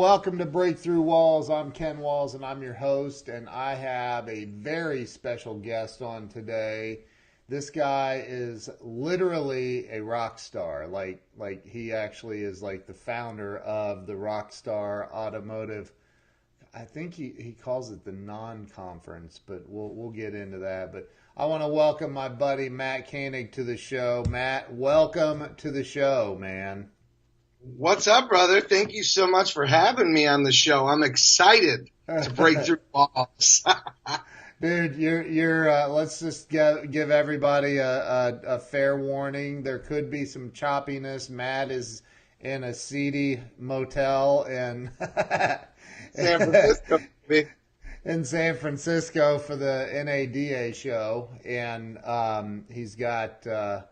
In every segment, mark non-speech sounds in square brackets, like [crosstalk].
welcome to Breakthrough Walls. I'm Ken Walls and I'm your host, and I have a very special guest on today. This guy is literally a rock star. Like, like he actually is like the founder of the Rockstar Automotive. I think he, he calls it the non-conference, but we'll we'll get into that. But I want to welcome my buddy Mat Koenig to the show. Mat, welcome to the show, man. What's up, brother? Thank you so much for having me on the show. I'm excited to break [laughs] through walls. [laughs] Dude, you're you're. Uh, let's just give give everybody a, a, a fair warning. There could be some choppiness. Mat is in a seedy motel in [laughs] San Francisco. in San Francisco for the NADA show, and um, he's got uh,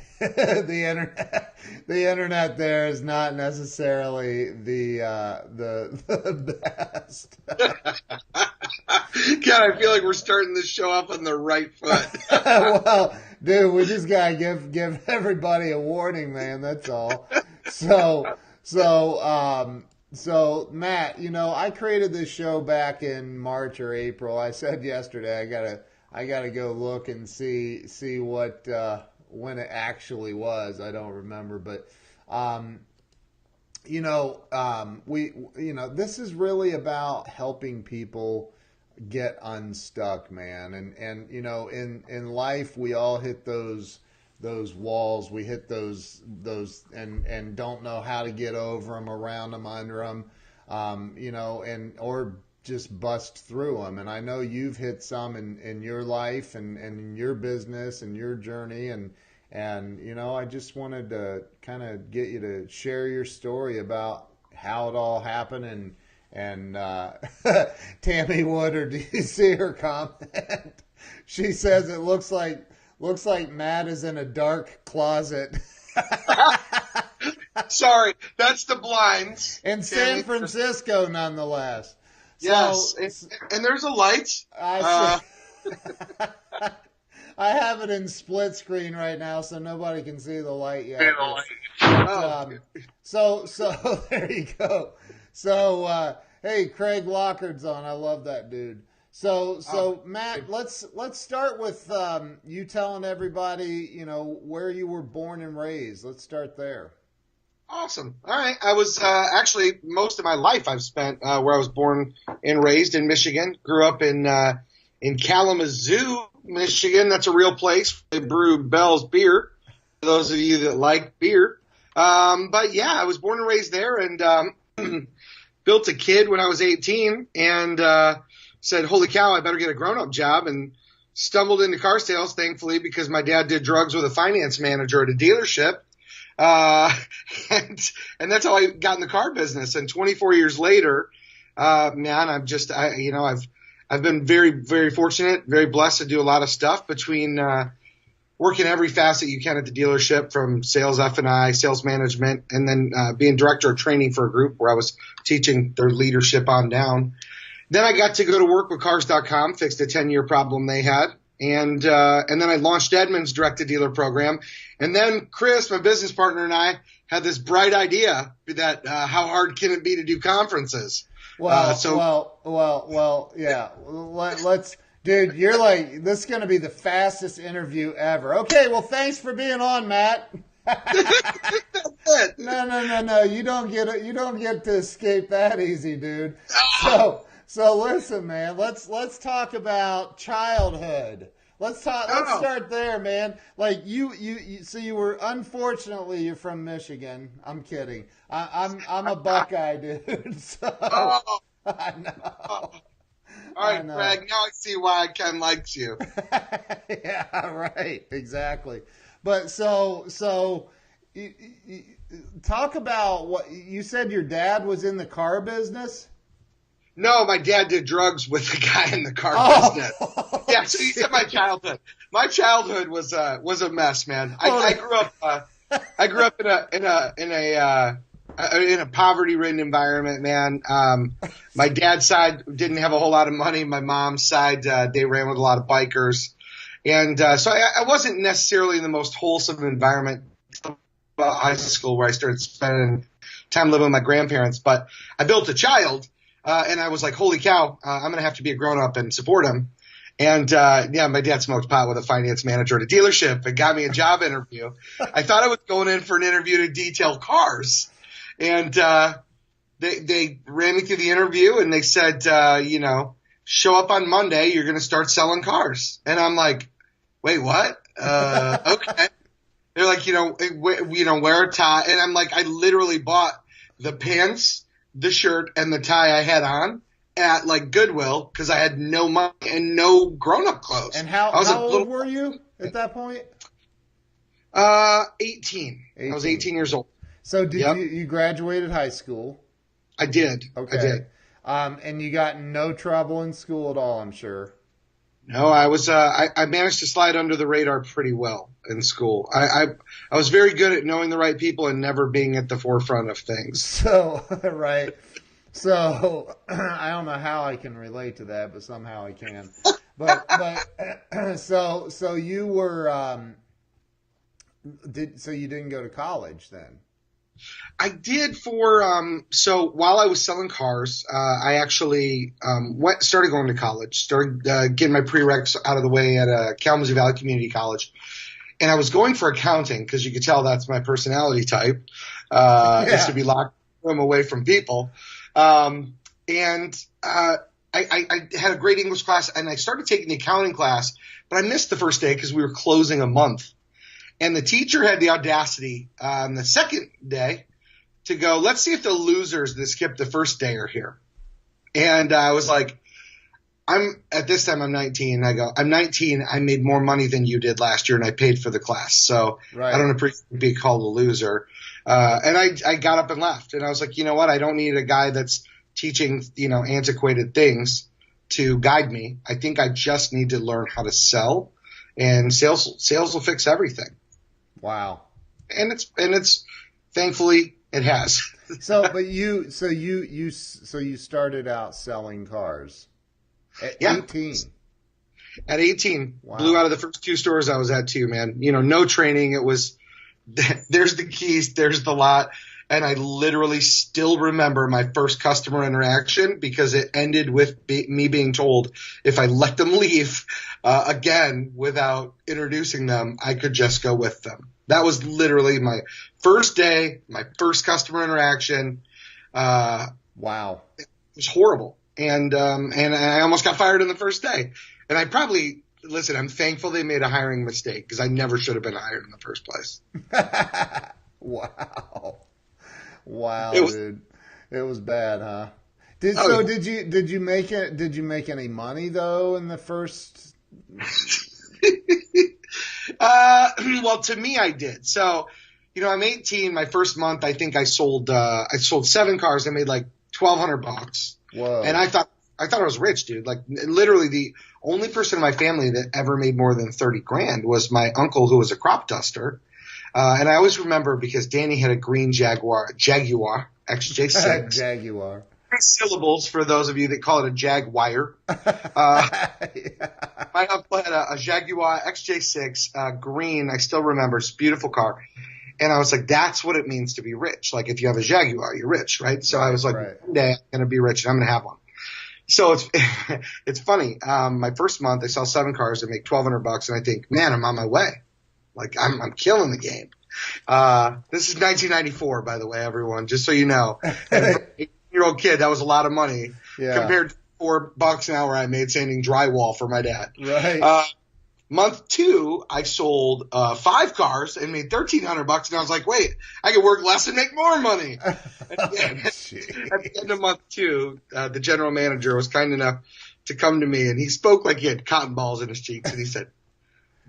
[laughs] the internet. [laughs] The internet there is not necessarily the uh, the [laughs] the best. God, I feel like we're starting this show off on the right foot. well, dude, we just gotta give give everybody a warning, man. That's all. So so um so Mat, you know, I created this show back in March or April. I said yesterday I gotta I gotta go look and see see what uh, when it actually was. I don't remember, but um, you know, um, we you know this is really about helping people get unstuck, man. And and you know, in in life we all hit those those walls. We hit those those and and don't know how to get over them, around them, under them. Um, you know, and or just bust through them. And I know you've hit some in, in your life and, and in your business and your journey. And, and, you know, I just wanted to kind of get you to share your story about how it all happened and, and uh, [laughs] Tammy Wood, [laughs] do you see her comment? [laughs] she says it looks like looks like Mat is in a dark closet. Sorry, that's the blinds. In San Francisco, nonetheless. Yes, so, and, and, there's a light. I, uh, [laughs] [laughs] I have it in split screen right now, so nobody can see the light yet. The light. But, um, so, so [laughs] there you go. So, uh, hey, Craig Lockard's on. I love that dude. So, so oh, Mat, let's let's start with um, you telling everybody, you know, where you were born and raised. Let's start there. Awesome. All right. I was uh, actually most of my life I've spent uh, where I was born and raised in Michigan. Grew up in uh, in Kalamazoo, Michigan. That's a real place. They brew Bell's beer. For those of you that like beer. Um, but yeah, I was born and raised there, and um, [clears throat] built a kid when I was 18, and uh, said, "Holy cow, I better get a grown up job." And stumbled into car sales, thankfully, because my dad did drugs with a finance manager at a dealership uh, [laughs] and, and that's how I got in the car business. And 24 years later, uh, man, I'm just, I, you know, I've, I've been very, very fortunate, very blessed to do a lot of stuff between, uh, working every facet you can at the dealership from sales F&I, sales management, and then, uh, being director of training for a group where I was teaching their leadership on down. Then I got to go to work with cars.com, fixed a 10 year problem they had and uh, and then I launched Edmunds direct to dealer program, and then Chris, my business partner, and I had this bright idea that uh, how hard can it be to do conferences? Well, uh, so well, well, well, yeah. Let, let's, dude. You're like this is going to be the fastest interview ever. Okay, well, thanks for being on, Mat. [laughs] no, no, no, no. You don't get You don't get to escape that easy, dude. So so listen, man. Let's let's talk about childhood. Let's talk. Let's oh. start there, man. Like you, you, you, so you were unfortunately you're from Michigan. I'm kidding. I, am I'm, I'm a Buckeye dude. [laughs] So oh. [laughs] I know. Oh. All right, Greg. Now I see why Ken likes you. [laughs] yeah, right. Exactly. But so so. You, you, talk about what you said. Your dad was in the car business. No, my dad did drugs with the guy in the car oh. business. Yeah, so you said my childhood. My childhood was uh was a mess, man. I. I grew up uh, I grew up in a in a in a uh, in a poverty-ridden environment, man. Um, my dad's side didn't have a whole lot of money. My mom's side, uh, they ran with a lot of bikers, and uh, so I, I wasn't necessarily in the most wholesome environment. About high school, where I started spending time living with my grandparents. But I built a child, uh, and I was like, holy cow, uh, I'm gonna have to be a grown up and support him. And uh, yeah, my dad smoked pot with a finance manager at a dealership and got me a job interview. [laughs] I thought I was going in for an interview to detail cars, and uh, they they ran me through the interview and they said, uh, you know, show up on Monday, you're going to start selling cars. And I'm like, wait, what? Uh, [laughs] okay. They're like, you know, you know, wear a tie, and I'm like, I literally bought the pants, the shirt, and the tie I had on at like Goodwill because I had no money and no grown up clothes. And how, how old little, were you at that point? Uh, 18. I was 18. 18 years old. So did Yep. you you graduated high school? I did. Okay. I did. Um, and you got in no trouble in school at all, I'm sure. No, I was. Uh, I, I managed to slide under the radar pretty well in school. I, I I was very good at knowing the right people and never being at the forefront of things. [laughs] So right. So [clears throat] I don't know how I can relate to that, but somehow I can. But but [clears throat] so so you were um, did so you didn't go to college then? I did for um. So while I was selling cars, uh, I actually um went started going to college. Started uh, getting my prereqs out of the way at uh, Kalamazoo Valley Community College, and I was going for accounting because you could tell that's my personality type. Uh, [laughs] Yeah. is to be locked room away from people. Um, and uh, I, I had a great English class, and I started taking the accounting class, but I missed the first day because we were closing a month. And the teacher had the audacity on the second day to go, let's see if the losers that skipped the first day are here. And I was like, I'm at this time I'm 19. I go, I'm 19. I made more money than you did last year, and I paid for the class. So Right. I don't appreciate being called a loser. Uh, and I, I got up and left. And I was like, you know what? I don't need a guy that's teaching, you know, antiquated things to guide me. I think I just need to learn how to sell, and sales sales will fix everything. Wow. And it's and it's thankfully it has. [laughs] So but you so you you so you started out selling cars at Yeah. 18. At 18, Wow. blew out of the first two stores I was at too, man. You know, no training. It was [laughs] there's the keys, there's the lot. And I literally still remember my first customer interaction because it ended with be, me being told if I let them [laughs] leave uh, again without introducing them, I could just go with them. That was literally my first day, my first customer interaction. Uh, Wow. it was horrible, and um, and I almost got fired in the first day. And I probably listen. I'm thankful they made a hiring mistake because I never should have been hired in the first place. [laughs] wow. Wow, It was- dude. It was bad, huh? Did Oh, so did you did you make it did you make any money though in the first [laughs] Uh, [clears throat] well, to me, I did. So, you know, I'm 18. My first month, I think I sold uh, I sold seven cars. I made like 1,200 bucks, whoa. and I thought I thought I was rich, dude. Like literally, the only person in my family that ever made more than 30 grand was my uncle, who was a crop duster. Uh, and I always remember because Danny had a green Jaguar, Jaguar XJ6. [laughs] Jaguar. Three syllables for those of you that call it a Jaguar. Uh, [laughs] my uncle had a, a Jaguar XJ6 uh, green. I still remember. It's a beautiful car. And I was like, that's what it means to be rich. Like if you have a Jaguar, you're rich, right? So I was like, Right. one day I'm going to be rich and I'm going to have one. So it's [laughs] it's funny. Um, my first month, I sell seven cars. I make twelve hundred bucks, and I think, man, I'm on my way. Like I'm I'm killing the game. Uh, this is 1994, by the way, everyone. Just so you know, and for an 18 year old kid, that was a lot of money yeah. compared to four bucks an hour I made sanding drywall for my dad. right. Uh, month two, I sold uh, five cars and made thirteen hundred bucks, and I was like, wait, I could work less and make more money. [laughs] Oh. At the end of month two, uh, the general manager was kind enough to come to me, and he spoke like he had cotton balls in his cheeks, and he said.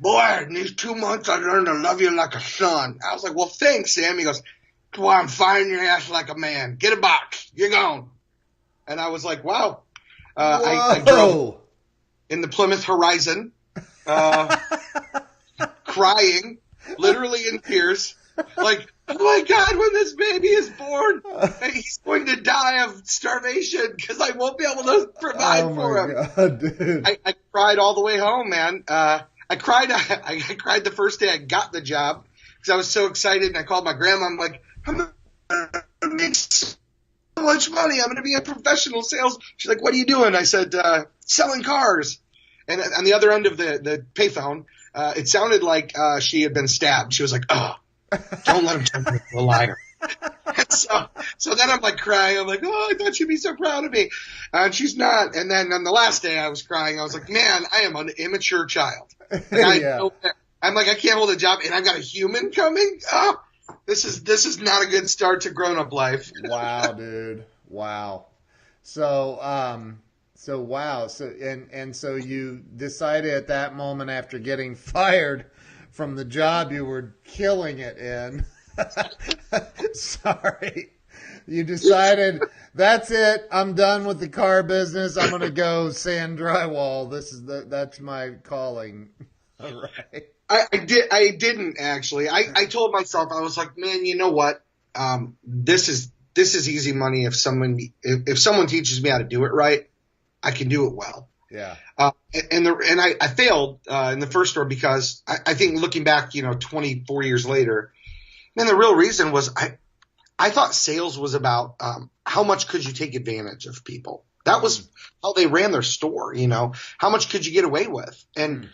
Boy, in these two months, I learned to love you like a son. I was like, well, thanks, Sam. He goes, that's why I'm firing your ass like a man. Get a box. You're gone. And I was like, wow. Uh, I, I drove in the Plymouth Horizon, uh, [laughs] crying, literally in tears, like, oh my God, when this baby is born, he's going to die of starvation because I won't be able to provide oh for my him. god, dude. I, I cried all the way home, man. Uh, I cried. [laughs] I, I cried the first day I got the job because I was so excited, and I called my grandma. I'm like, I'm gonna make so much money. I'm to be a professional sales. She's like, what are you doing? I said, uh, selling cars. And on the other end of the, the payphone, uh, it sounded like uh, she had been stabbed. She was like, oh, don't let him turn me into a liar. [laughs] so, so then I'm like crying. I'm like, oh, I thought she'd be so proud of me. And she's not. And then on the last day I was crying. I was like, man, I am an immature child. I [laughs] yeah. I'm like, I can't hold a job and I've got a human coming. Oh, this is, this is not a good start to grown up life. [laughs] wow, dude. Wow. So, um, so wow. So and and so you decided at that moment after getting fired from the job you were killing it in. [laughs] Sorry. You decided that's it. I'm done with the car business. I'm gonna go sand drywall. This is the that's my calling. [laughs] All right. I, I did. I didn't actually. I, I told myself I was like, man, you know what? Um, this is this is easy money. If someone if, if someone teaches me how to do it right, I can do it well. Yeah. Uh, and the and I, I failed uh, in the first store because I, I think looking back, you know, 24 years later, and the real reason was I I thought sales was about um, how much could you take advantage of people. That was mm. how they ran their store. You know, how much could you get away with, and mm.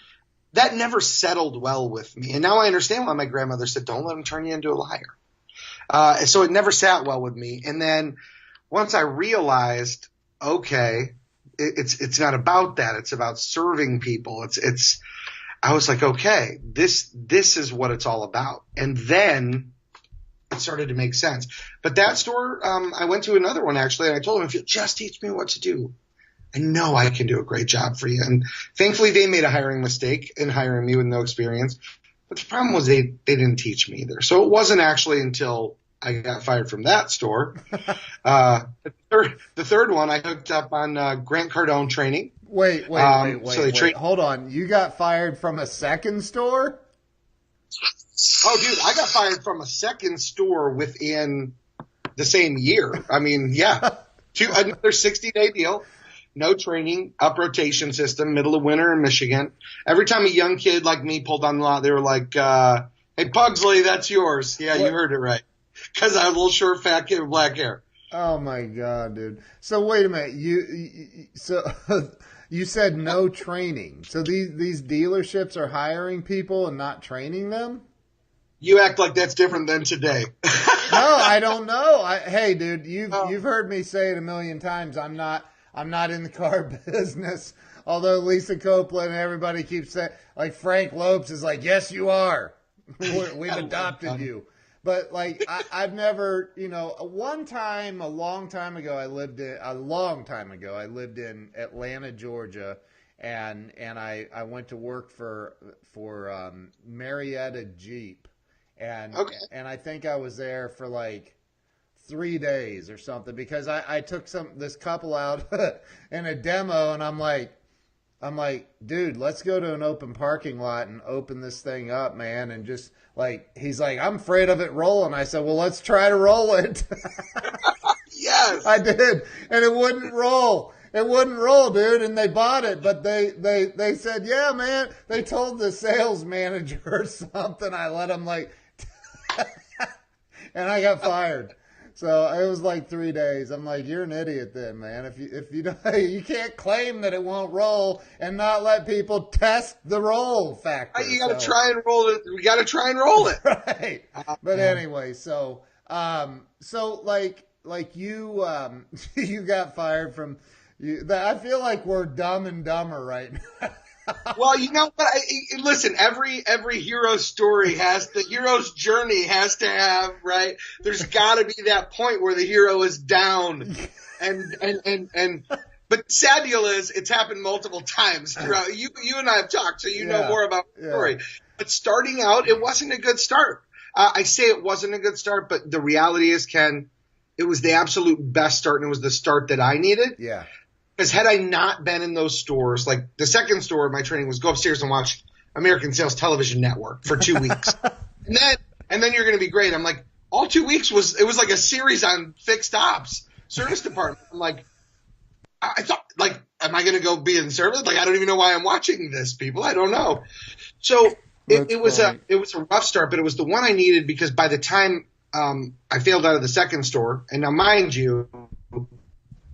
that never settled well with me. And now I understand why my grandmother said, "Don't let them turn you into a liar." Uh, so it never sat well with me. And then once I realized, okay, it's it's not about that. It's about serving people. It's it's. I was like, okay, this this is what it's all about. And then it started to make sense. But that store, um, I went to another one actually, and I told them, if you'll just teach me what to do, I know I can do a great job for you. And thankfully, they made a hiring mistake in hiring me with no experience. But the problem was they they didn't teach me either. So it wasn't actually until I got fired from that store. [laughs] uh, the, third, the third one, I hooked up on uh, Grant Cardone training. Wait, wait, um, wait, wait, so wait. Tra- Hold on. You got fired from a second store? Oh, dude, I got fired from a second store within the same year. I mean, yeah, [laughs] two another sixty day deal, no training, up rotation system, middle of winter in Michigan. Every time a young kid like me pulled on the lot, they were like, uh, "Hey, Pugsley, that's yours." Yeah, what? you heard it right because I have a little short, fat kid with black hair. Oh my god, dude! So wait a minute, you, you so [laughs] you said no training. So these these dealerships are hiring people and not training them. You act like that's different than today. [laughs] no, I don't know. I, hey, dude, you've oh. you've heard me say it a million times. I'm not I'm not in the car [laughs] business. Although Lisa Copeland and everybody keeps saying, like Frank Lopes is like, yes, you are. [laughs] We've adopted you. But like I, I've never, you know, one time a long time ago, I lived in a long time ago. I lived in Atlanta, Georgia, and and I I went to work for for um, Marietta Jeep, and okay. and I think I was there for like three days or something because I, I took some this couple out [laughs] in a demo and I'm like I'm like, dude, let's go to an open parking lot and open this thing up, man. And just like, he's like, I'm afraid of it rolling. I said, well, let's try to roll it. [laughs] yes. I did. And it wouldn't roll. It wouldn't roll, dude. And they bought it, but they, they, they said, yeah, man, they told the sales manager [laughs] or something. I let them like, [laughs] and I got fired. So it was like three days. I'm like, you're an idiot, then, man. If you if you don't, [laughs] you can't claim that it won't roll and not let people test the roll factor. You got to so. try and roll it. We got to try and roll it. [laughs] right. But anyway, so um, so like like you um, [laughs] you got fired from. You, I feel like we're dumb and dumber right now well, you know what? I, listen, every every hero story has the hero's journey has to have right. There's got to be that point where the hero is down, and and and and. But sad deal is, it's happened multiple times throughout. You you and I have talked, so you yeah, know more about the yeah. story. But starting out, it wasn't a good start. Uh, I say it wasn't a good start, but the reality is, Ken, it was the absolute best start, and it was the start that I needed. Yeah. Because had I not been in those stores, like the second store of my training was go upstairs and watch American Sales Television Network for two [laughs] weeks, and then and then you're going to be great. I'm like, all two weeks was it was like a series on fixed ops service department. I'm like, I thought like, am I going to go be in service? Like, I don't even know why I'm watching this, people. I don't know. So it, it was a it was a rough start, but it was the one I needed because by the time um, I failed out of the second store, and now mind you,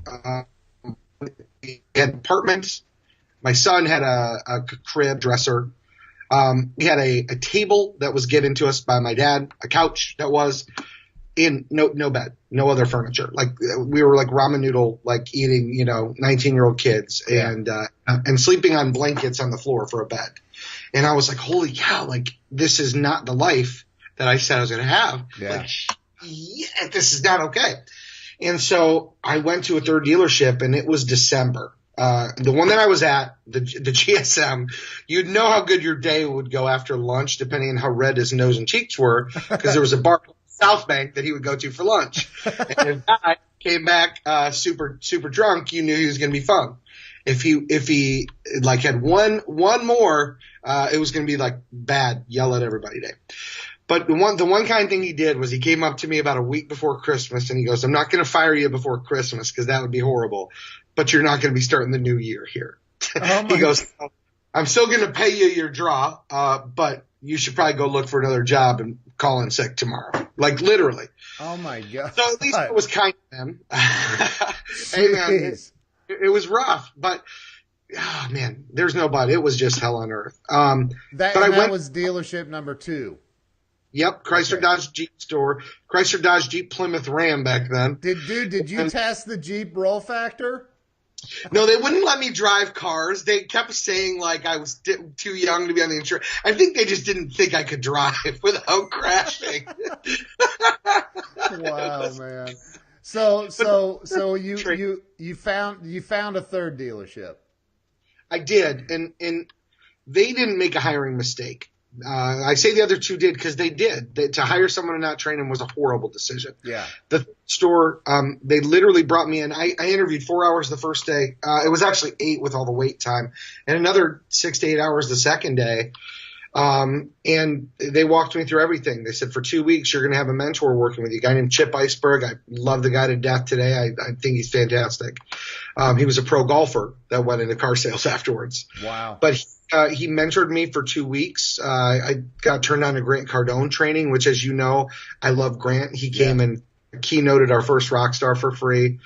uh, we had apartments. My son had a, a crib dresser. Um, we had a, a table that was given to us by my dad, a couch that was in no no bed, no other furniture. Like we were like ramen noodle, like eating, you know, 19 year old kids, and uh, and sleeping on blankets on the floor for a bed. And I was like, holy cow, like this is not the life that I said I was going to have. Yeah. Like, yeah, this is not okay. And so I went to a third dealership, and it was December. Uh, the one that I was at, the the [laughs] GSM, you'd know how good your day would go after lunch, depending on how red his nose and cheeks were, because there was a bar South Bank that he would go to for lunch. [laughs] and if I came back uh, super super drunk, you knew he was going to be fun. If he if he like had one one more, uh, it was going to be like bad, yell at everybody day. But the one the one kind thing he did was he came up to me about a week before Christmas and he goes, "I'm not going to fire you before Christmas because that would be horrible, but you're not going to be starting the new year here." Oh [laughs] he goes, "I'm still going to pay you your draw, uh, but you should probably go look for another job and call in sick tomorrow." Like literally. Oh my god. So at least it was kind of him. [laughs] hey man, it, it was rough, but oh man, there's nobody. It was just hell on earth. Um, That, that went- was dealership number two. Yep, Chrysler Okay. Dodge Jeep store, Chrysler Dodge Jeep Plymouth Ram back then. Did dude? Did you And- test the Jeep roll factor? No, they wouldn't let me drive cars. They kept saying like I was di- too young to be on the insurance. I think they just didn't think I could drive [laughs] without crashing. Wow, [laughs] man. So so so you you you found you found a third dealership. I did, and and they didn't make a hiring mistake. Uh, I say the other two did because they did. They, to hire someone and not train them was a horrible decision. Yeah. The store, um, they literally brought me in. I, I interviewed four hours the first day. Uh, it was actually eight with all the wait time, and another six to eight hours the second day. Um, and they walked me through everything. They said for two weeks you're going to have a mentor working with you, a guy named Chip Iceberg. I love the guy to death today. I, I think he's fantastic. Um, he was a pro golfer that went into car sales afterwards Wow. but he, uh, he mentored me for two weeks. Uh, I got turned on to Grant Cardone training, which, as you know, I love Grant. He came and keynoted our first Rockstar for free.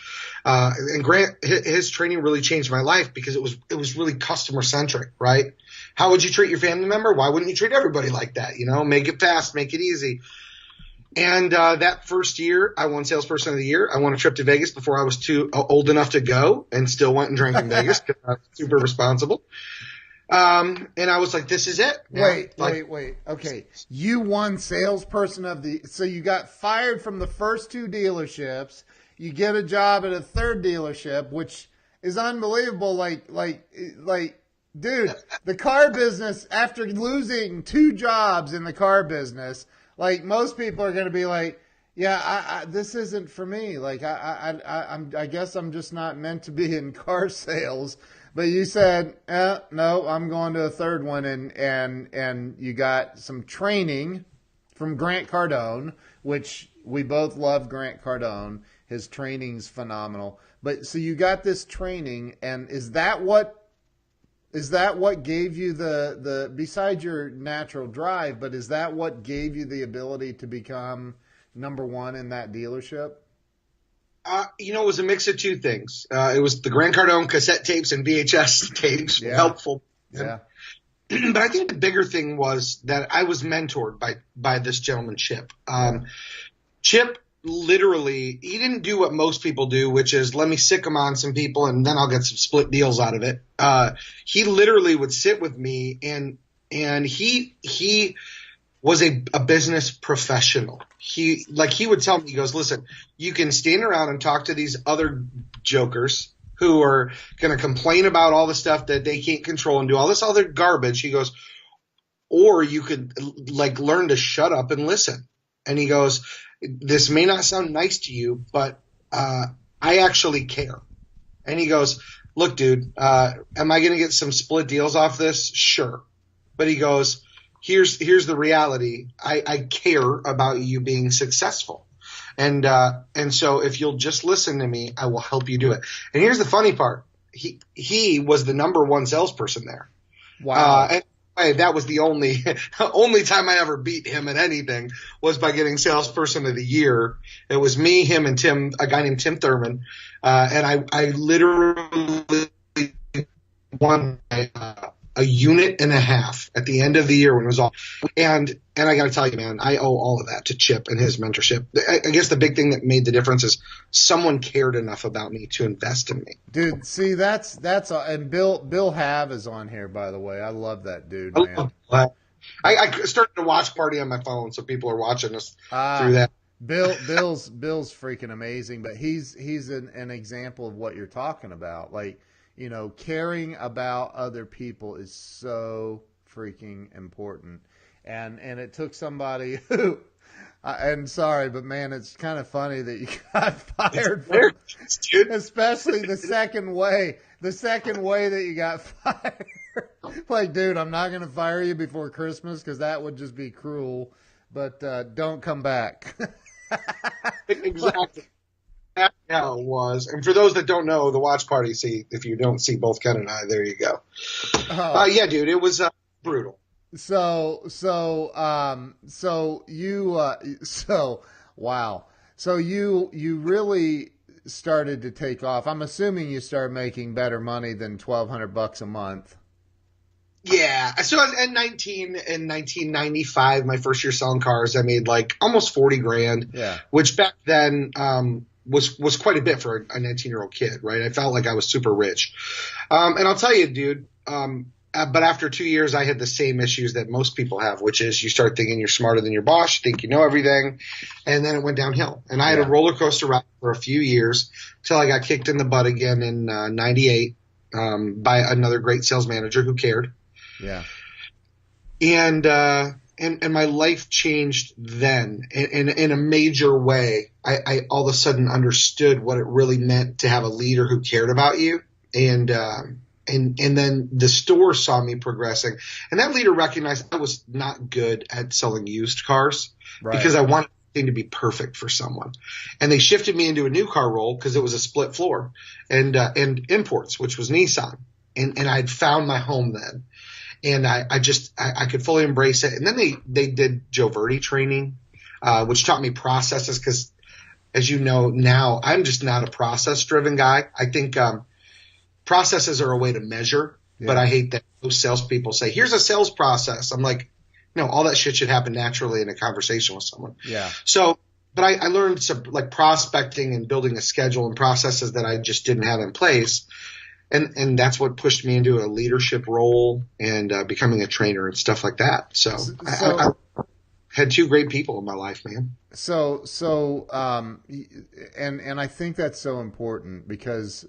Uh, and Grant, his, his training really changed my life because it was it was really customer centric, right? How would you treat your family member? Why wouldn't you treat everybody like that? You know, make it fast, make it easy. And uh, that first year, I won Salesperson of the Year. I won a trip to Vegas before I was too uh, old enough to go, and still went and drank in [laughs] Vegas because I was super responsible. Um, and I was like, "This is it." man. Wait, Like, wait, wait. Okay. You won salesperson of the so you got fired from the first two dealerships. You get a job at a third dealership, which is unbelievable. Like like like dude, the car business after losing two jobs in the car business, like most people are gonna be like yeah, I, I, this isn't for me. Like, I, I, I, I'm, I guess I'm just not meant to be in car [laughs] sales. But you said, eh, no, I'm going to a third one, and and and you got some training from Grant Cardone, which we both love. Grant Cardone, his training's phenomenal. But so you got this training, and is that what is that what gave you the the besides your natural drive? But is that what gave you the ability to become number one in that dealership? Uh, you know, it was a mix of two things. Uh, it was the Grant Cardone cassette tapes and VHS [laughs] tapes, Yeah. helpful. Yeah, [clears throat] but I think the bigger thing was that I was mentored by by this gentleman Chip. Um, Chip literally he didn't do what most people do, which is let me sick him on some people and then I'll get some split deals out of it. Uh, he literally would sit with me and and he he was a, a business professional. He like he would tell me he goes, listen, you can stand around and talk to these other jokers who are going to complain about all the stuff that they can't control and do all this other garbage. He goes, or you could like learn to shut up and listen. And he goes, this may not sound nice to you, but uh, I actually care. And he goes, look, dude, uh, am I going to get some split deals off this? Sure. But he goes, here's here's the reality. I, I care about you being successful. And uh, and so if you'll just listen to me, I will help you do it. And here's the funny part: he he was the number one salesperson there. wow. Uh, and that was the only [laughs] only time I ever beat him at anything was by getting salesperson of the year. It was me, him, and Tim, a guy named Tim Thurman, uh, and I I literally won uh, a unit and a half at the end of the year when it was all. And and I got to tell you, man, I owe all of that to Chip and his mentorship. I, I, guess the big thing that made the difference is someone cared enough about me to invest in me. Dude, see, that's that's a, and Bill Bill Have is on here by the way. I love that dude, man. I, I started a watch party on my phone, so people are watching us uh, through that. Bill [laughs] Bill's Bill's freaking amazing, but he's he's an, an example of what you're talking about. Like you know, caring about other people is so freaking important. And and it took somebody [laughs] who and sorry, but man, it's kind of funny that you [laughs] got fired from, [laughs] especially the second way, the second way that you got fired. like, dude, I'm not going to fire you before Christmas because that would just be cruel. But uh, don't come back. exactly it was. And for those that don't know, the watch party, see, if you don't see both Ken and I, there you go. Oh. Uh, yeah, dude, it was uh, brutal. So, so, um, so you, uh, [laughs] so, wow. So you, you really started to take off. I'm assuming you started making better money than 1200 bucks a month. Yeah. So in 19 in 1995, my first year selling cars, I made like almost 40 grand. Yeah. Which back then, um, was was quite a bit for a 19 year old kid, right? I felt like I was super rich. Um, and I'll tell you, dude. Um, uh, but after two years, I had the same issues that most people have, which is you start thinking you're smarter than your boss, you think you know everything, and then it went downhill. And I had a roller coaster ride for a few years till I got kicked in the butt again in '98 uh, um, by another great sales manager who cared. Yeah. And uh, and, and my life changed then in, in, in a major way. I, I, all of a sudden understood what it really meant to have a leader who cared about you. And, um, and, and then the store saw me progressing and that leader recognized I was not good at selling used cars right. because I wanted thing to be perfect for someone. And they shifted me into a new car role because it was a split floor and, uh, and imports, which was Nissan. And, and I'd found my home then and I, I just I, I, could fully embrace it. And then they they did Joe Verde training, uh, which taught me processes because, as you know now, I'm just not a process driven guy. I think um, processes are a way to measure, yeah. but I hate that most salespeople say, "Here's a sales process." I'm like, no, all that shit should happen naturally in a conversation with someone. Yeah. So. But I, I learned some like prospecting and building a schedule and processes that I just didn't have in place and and that's what pushed me into a leadership role and uh, becoming a trainer and stuff like that. So, so I, I, had two great people in my life, man. So so um, and and I think that's so important because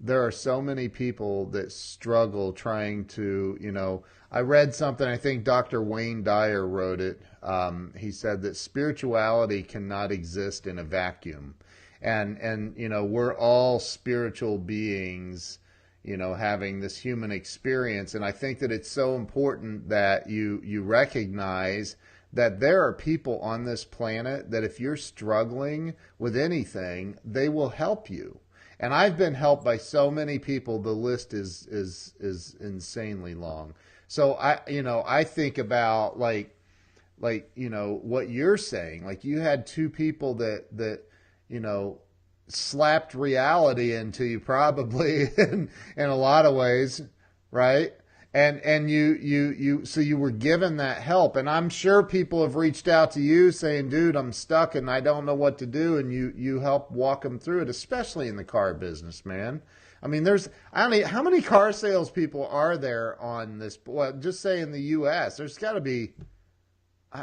there are so many people that struggle trying to you know. I read something. I think Dr. Wayne Dyer wrote it. Um, he said that spirituality cannot exist in a vacuum, and and you know we're all spiritual beings you know having this human experience. And i think that it's so important that you you recognize that there are people on this planet that if you're struggling with anything they will help you. And i've been helped by so many people the list is is is insanely long. So i you know i think about like like you know what you're saying. Like you had two people that that you know slapped reality into you probably [laughs] in, in a lot of ways, right? And and you you you so you were given that help and I'm sure people have reached out to you saying, "Dude, I'm stuck and I don't know what to do." And you you help walk them through it, especially in the car business, man. I mean, there's I don't know how many car salespeople are there on this. Well, just say in the U.S. There's got to be.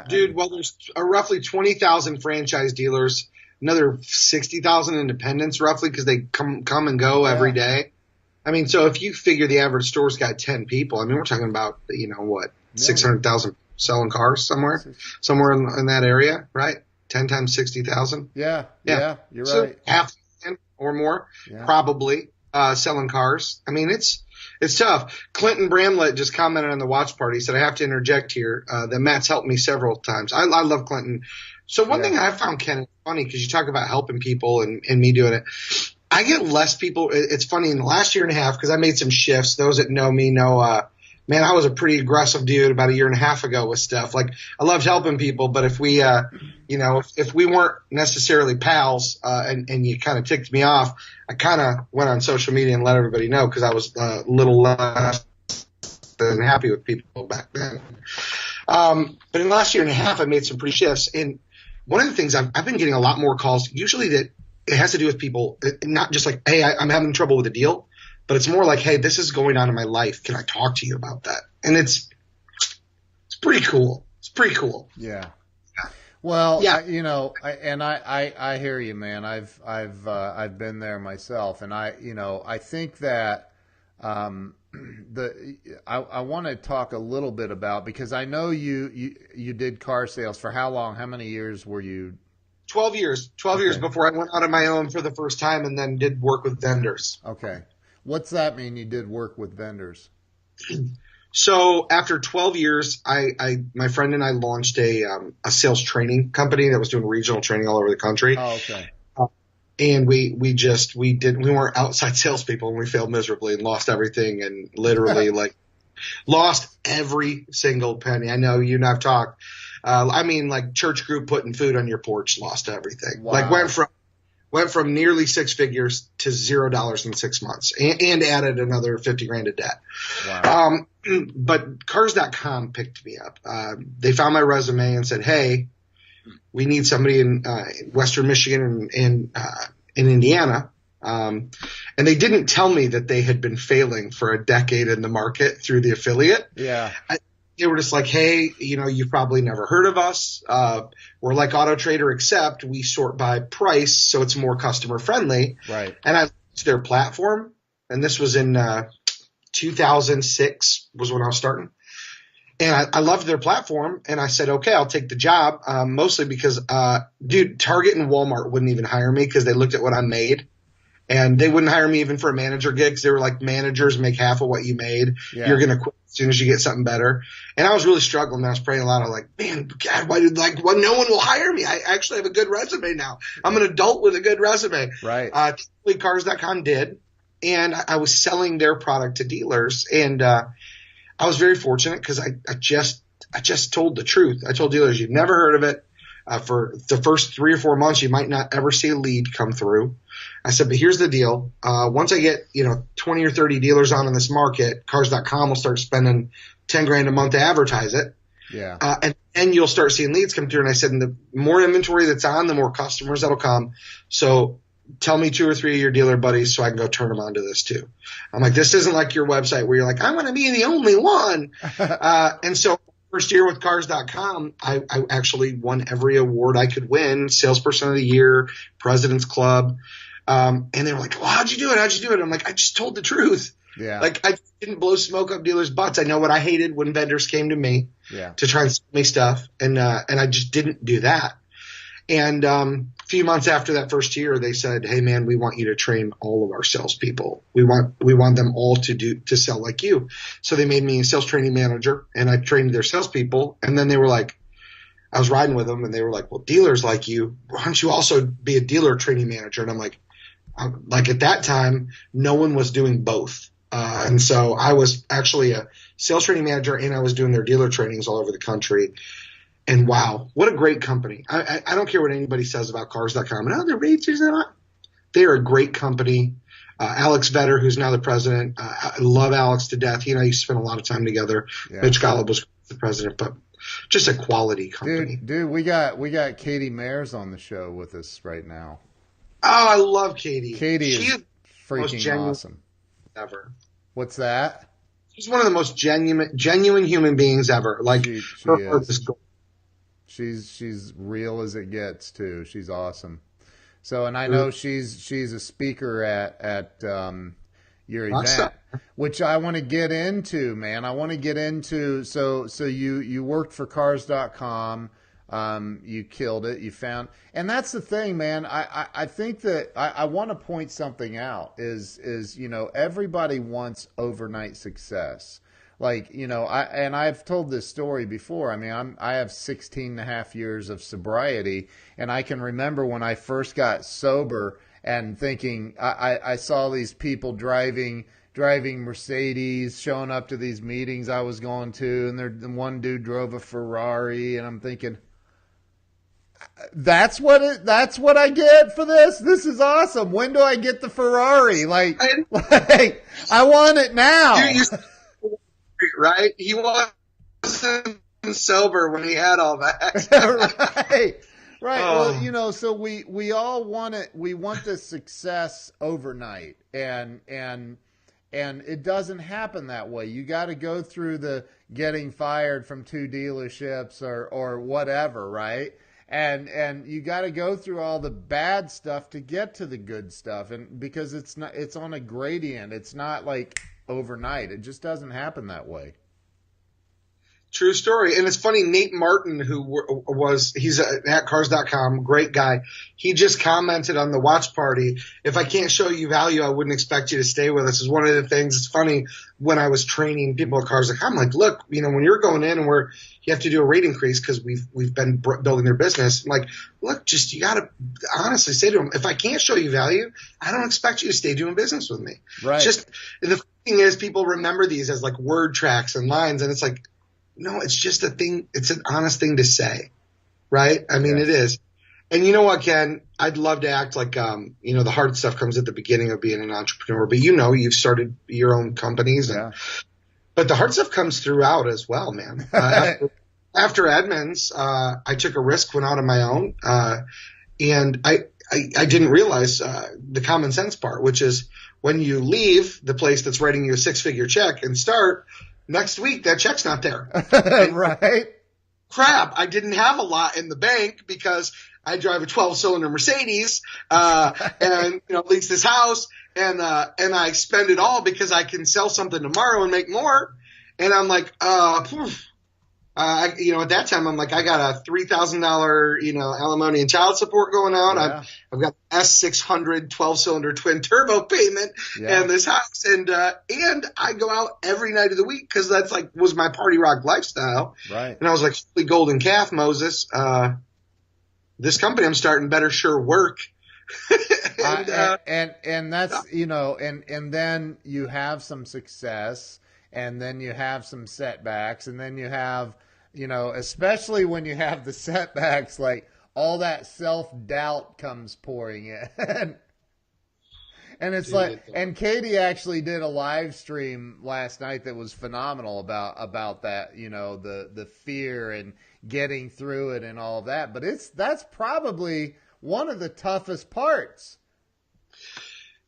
Dude, well, there's uh, roughly twenty thousand franchise dealers another sixty thousand independents roughly because they come come and go yeah. every day. I mean, so if you figure the average store's got ten people, I mean, we're talking about you know what six hundred thousand selling cars somewhere, somewhere in, in that area, right? Ten times sixty thousand. Yeah, yeah, yeah, you're so right. Half or more, yeah. probably uh, selling cars. I mean, it's it's tough. Clinton Bramlett just commented on the watch party. He said, I have to interject here uh, that Mat's helped me several times. I, I love Clinton. So one yeah. thing I found Ken funny because you talk about helping people and, and me doing it. I get less people. It's funny in the last year and a half because I made some shifts. Those that know me know uh, man, I was a pretty aggressive dude about a year and a half ago with stuff. Like I loved helping people, but if we, uh, you know, if, if we weren't necessarily pals, uh, and, and you kind of ticked me off, I kind of went on social media and let everybody know because I was a little less than happy with people back then. Um, but in the last year and a half, I made some pretty shifts. And one of the things I've, I've been getting a lot more calls, usually that it has to do with people, not just like, hey, I, I'm having trouble with a deal but it's more like, hey, this is going on in my life. Can I talk to you about that? And it's it's pretty cool. It's pretty cool. Yeah. Well, yeah. I, you know, I, and I, I, I hear you, man. I've, I've, uh, I've been there myself, and I, you know, I think that, um, the, I, I want to talk a little bit about because I know you, you, you did car sales for how long? How many years were you? Twelve years. Twelve okay. years before I went out on my own for the first time, and then did work with vendors. Okay. What's that mean? You did work with vendors. [clears throat] So after 12 years, I, I my friend and I launched a um, a sales training company that was doing regional training all over the country. Oh, okay. And we we just we didn't we weren't outside salespeople and we failed miserably and lost everything and literally [laughs] like lost every single penny. I know you and I've talked. Uh, I mean, like church group putting food on your porch, lost everything. Wow. Like went from went from nearly six figures to zero dollars in six months and, and, added another 50 grand of debt. Wow. Um, [clears throat] but cars.com picked me up. Uh, they found my resume and said, Hey, we need somebody in uh, Western Michigan and, and uh, in Indiana. Um, and they didn't tell me that they had been failing for a decade in the market through the affiliate. Yeah. I, they were just like, hey, you know, you've probably never heard of us. Uh, we're like Auto Trader, except we sort by price, so it's more customer friendly. Right. And I liked their platform, and this was in uh, 2006 was when I was starting. And I, I, loved their platform, and I said, okay, I'll take the job, um, mostly because, uh, dude, Target and Walmart wouldn't even hire me because they looked at what I made and they wouldn't hire me even for a manager gig because they were like managers make half of what you made. Yeah. You're gonna quit as soon as you get something better. And I was really struggling. I was praying a lot. I was like, man, God, why did like why no one will hire me? I actually have a good resume now. I'm an adult with a good resume. Right. Uh, cars.com did, and I was selling their product to dealers, and uh, I was very fortunate because I, I just I just told the truth. I told dealers you've never heard of it. Uh, for the first three or four months, you might not ever see a lead come through. I said, but here's the deal. Uh, once I get, you know, 20 or 30 dealers on in this market, cars.com will start spending 10 grand a month to advertise it. Yeah. Uh, and then you'll start seeing leads come through. And I said, and the more inventory that's on, the more customers that'll come. So tell me two or three of your dealer buddies so I can go turn them onto this too. I'm like, this isn't like your website where you're like, I want to be the only one. [laughs] uh, and so first year with cars.com, I, I actually won every award I could win, salesperson of the year, president's club. Um, and they were like, well, how'd you do it? How'd you do it? I'm like, I just told the truth. Yeah. Like I didn't blow smoke up dealers' butts. I know what I hated when vendors came to me yeah. to try and sell me stuff. And, uh, and I just didn't do that. And, um, few months after that first year, they said, Hey man, we want you to train all of our salespeople. We want, we want them all to do, to sell like you. So they made me a sales training manager and I trained their salespeople. And then they were like, I was riding with them and they were like, well, dealers like you, why don't you also be a dealer training manager? And I'm like, like at that time, no one was doing both. Uh, and so I was actually a sales training manager and I was doing their dealer trainings all over the country. And wow, what a great company. I, I, I don't care what anybody says about cars.com and oh, the rates are not. They are a great company. Uh, Alex Vetter, who's now the president, uh, I love Alex to death. He and I used to spend a lot of time together. Yeah. Mitch Golub was the president, but just a quality company. Dude, dude, we got we got Katie Mayers on the show with us right now. Oh, I love Katie. Katie she is, freaking awesome. Ever. What's that? She's one of the most genuine, genuine human beings ever. Like she, she her is. She's she's real as it gets too. She's awesome. So, and I know she's she's a speaker at at um, your event, which I want to get into, man. I want to get into. So so you you worked for Cars.com. Um, you killed it. You found, and that's the thing, man. I, I, I think that I, I want to point something out is, is, you know, everybody wants overnight success. Like, you know, I, and I've told this story before. I mean, I'm, I have 16 and a half years of sobriety and I can remember when I first got sober and thinking I, I, I saw these people driving driving Mercedes, showing up to these meetings I was going to, and there one dude drove a Ferrari, and I'm thinking, that's what it, that's what I get for this. This is awesome. When do I get the Ferrari? Like, [laughs] like I want it now. You, you, right? He wasn't sober when he had all that. [laughs] right. Right. Oh. Well, um. you know, so we we all want it. We want the success overnight, and and and it doesn't happen that way. You got to go through the getting fired from two dealerships or or whatever, right? And and you got to go through all the bad stuff to get to the good stuff, and because it's not it's on a gradient. It's not like overnight. It just doesn't happen that way. True story. And it's funny, Nate Martin, who was, he's at cars.com, great guy. He just commented on the watch party. If I can't show you value, I wouldn't expect you to stay with us is one of the things. It's funny when I was training people at cars.com, I'm like, look, you know, when you're going in and we're, you have to do a rate increase because we've, we've been building their business. I'm like, look, just, you got to honestly say to them, if I can't show you value, I don't expect you to stay doing business with me. Right. Just the thing is people remember these as like word tracks and lines and it's like, no, it's just a thing. It's an honest thing to say, right? I mean, it is. And you know what, Ken? I'd love to act like, um, you know, the hard stuff comes at the beginning of being an entrepreneur, but you know, you've started your own companies, and, yeah. but the hard stuff comes throughout as well, man. [laughs] Uh, after, after, Edmunds, uh, I took a risk, went out on my own, uh, and I, I, I, didn't realize uh, the common sense part, which is when you leave the place that's writing you a six figure check and start, next week that check's not there. [laughs] right. Crap, I didn't have a lot in the bank because I drive a 12 cylinder Mercedes, uh, [laughs] and, you know, lease this house and, uh, and I spend it all because I can sell something tomorrow and make more. And I'm like, uh, poof, uh, you know, at that time, I'm like, I got a three thousand dollar, you know, alimony and child support going on. Yeah. I've, I've got S 600 12 cylinder twin turbo payment yeah. and this house, and uh, and I go out every night of the week because that's like was my party rock lifestyle. Right. And I was like, holy golden calf, Moses. Uh, this company I'm starting better sure work. [laughs] and, uh, and, and and that's you know, and and then you have some success and then you have some setbacks, and then you have, you know, especially when you have the setbacks, like all that self doubt comes pouring in. [laughs] and it's like and Katie actually did a live stream last night that was phenomenal about about that, you know, the the fear and getting through it and all of that. But it's that's probably one of the toughest parts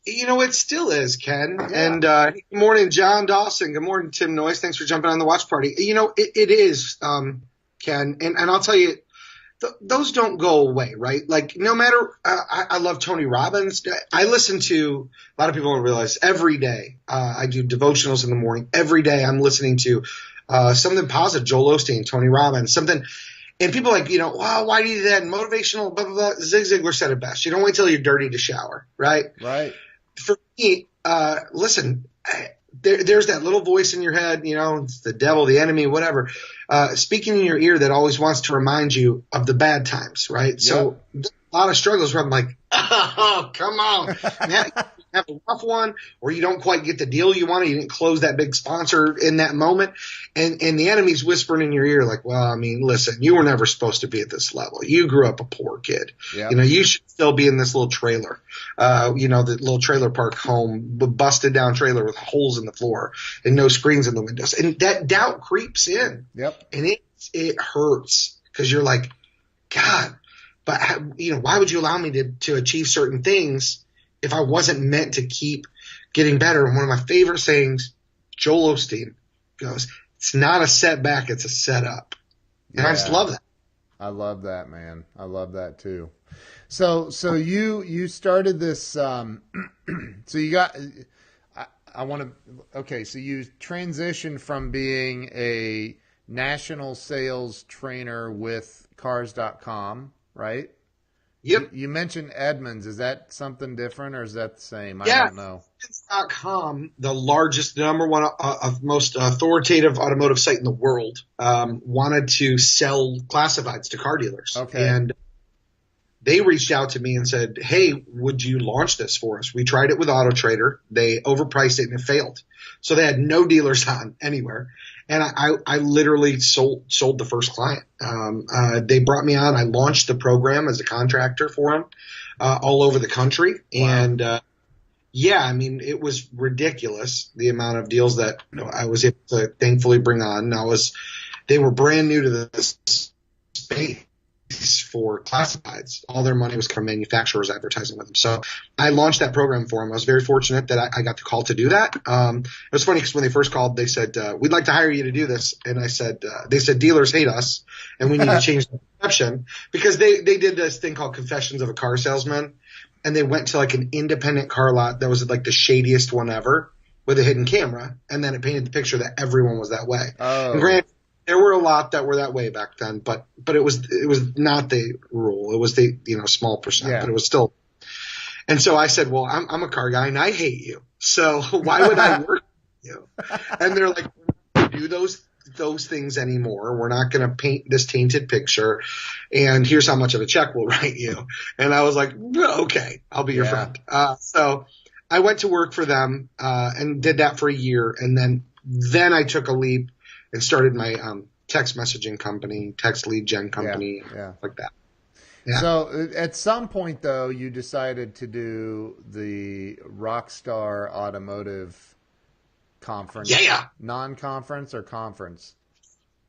you know, it still is, Ken. Yeah. And uh, good morning, John Dawson. Good morning, Tim Noyes. Thanks for jumping on the watch party. You know, it, it is, um, Ken. And, and I'll tell you, th- those don't go away, right? Like, no matter, uh, I, I, love Tony Robbins. I listen to, a lot of people don't realize, every day. Uh, I do devotionals in the morning. Every day I'm listening to uh, something positive, Joel Osteen, Tony Robbins, something. And people like, you know, wow, why do you do that? Motivational, blah, blah, blah. Zig Ziglar said it best. You don't wait till you're dirty to shower, right? Right for me, uh, listen, there, there's that little voice in your head, you know, it's the devil, the enemy, whatever, uh, speaking in your ear that always wants to remind you of the bad times, right? Yep. So a lot of struggles where I'm like, [laughs] oh, come on. [laughs] have a rough one or you don't quite get the deal you wanted. You didn't close that big sponsor in that moment. And, and the enemy's whispering in your ear, like, well, I mean, listen, you were never supposed to be at this level. You grew up a poor kid. You know, you should still be in this little trailer, uh, you know, the little trailer park home, busted down trailer with holes in the floor and no screens in the windows. And that doubt creeps in. Yep. And it, it hurts because you're like, God, but you know, why would you allow me to, to achieve certain things if I wasn't meant to keep getting better? And one of my favorite sayings, Joel Osteen goes, it's not a setback, it's a setup. And yeah. I just love that. I love that, man. I love that too. So, so you, you started this, um, [clears throat] so you got, I, I want to, okay. So you transitioned from being a national sales trainer with cars.com right? Yep. You, you mentioned Edmunds. Is that something different or is that the same? I yeah. don't know. Com, the largest, number one, uh, uh, most authoritative automotive site in the world, um, wanted to sell classifieds to car dealers. Okay. And they reached out to me and said, "Hey, would you launch this for us?" We tried it with Auto Trader. They overpriced it and it failed, so they had no dealers [laughs] on anywhere. And I, I, literally sold sold the first client. Um, uh, they brought me on. I launched the program as a contractor for them uh, all over the country, wow. and uh, yeah, I mean, it was ridiculous the amount of deals that you know, I was able to thankfully bring on. And I was, they were brand new to the space for classifieds. All their money was from manufacturers advertising with them. So I launched that program for them. I was very fortunate that I, I got the call to do that. Um, it was funny because when they first called, they said, uh, we'd like to hire you to do this. And I said, uh, they said dealers hate us and we need to [laughs] change the perception because they, they did this thing called confessions of a car salesman and they went to like an independent car lot that was like the shadiest one ever with a hidden camera. And then it painted the picture that everyone was that way. Oh. And granted, there were a lot that were that way back then, but but it was it was not the rule. It was the you know small percent, yeah. but it was still. And so I said, well, I'm I'm a car guy and I hate you, so [laughs] why would I work with you? And they're like, we do those those things anymore. We're not going to paint this tainted picture. And here's how much of a check we'll [laughs] write you. And I was like, okay, I'll be your yeah. friend. Uh, so I went to work for them uh, and did that for a year, and then then I took a leap and started my um, text messaging company, text lead gen company, yeah, yeah. like that. Yeah. So uh, at some point, though, you decided to do the Rockstar Automotive conference. Yeah, yeah. Non-conference or conference?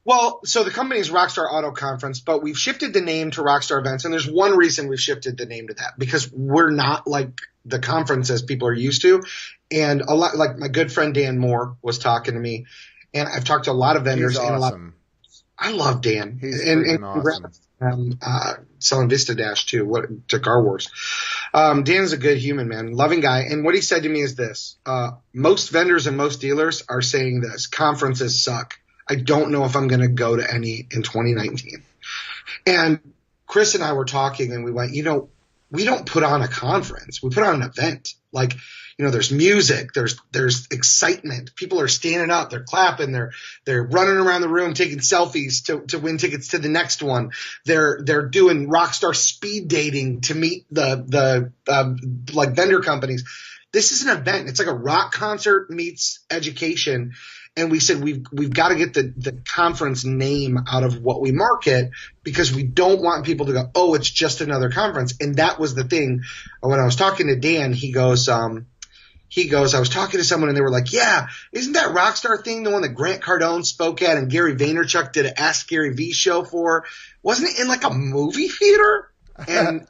Well, so the company is Rockstar Auto Conference, but we've shifted the name to Rockstar Events, and there's one reason we've shifted the name to that because we're not like the conference as people are used to, and a lot like my good friend Dan Moore was talking to me, and I've talked to a lot of vendors He's and awesome. a lot. Of, I love Dan. He's and, and awesome. Um, uh, selling Vista Dash too. What to Car Wars. Um, Dan's a good human man, loving guy. And what he said to me is this: uh, most vendors and most dealers are saying this: conferences suck. I don't know if I'm going to go to any in 2019. And Chris and I were talking, and we went, you know, we don't put on a conference. We put on an event. Like you know, there's music, there's there's excitement. People are standing up, they're clapping, they're they're running around the room taking selfies to, to win tickets to the next one. They're they're doing rockstar speed dating to meet the the um, like vendor companies. This is an event. It's like a rock concert meets education. And we said we've we've got to get the, the conference name out of what we market because we don't want people to go, oh, it's just another conference. And that was the thing. When I was talking to Dan, he goes, um, he goes, I was talking to someone and they were like, yeah, isn't that Rockstar thing the one that Grant Cardone spoke at and Gary Vaynerchuk did an Ask Gary V show for? Wasn't it in like a movie theater? [laughs] And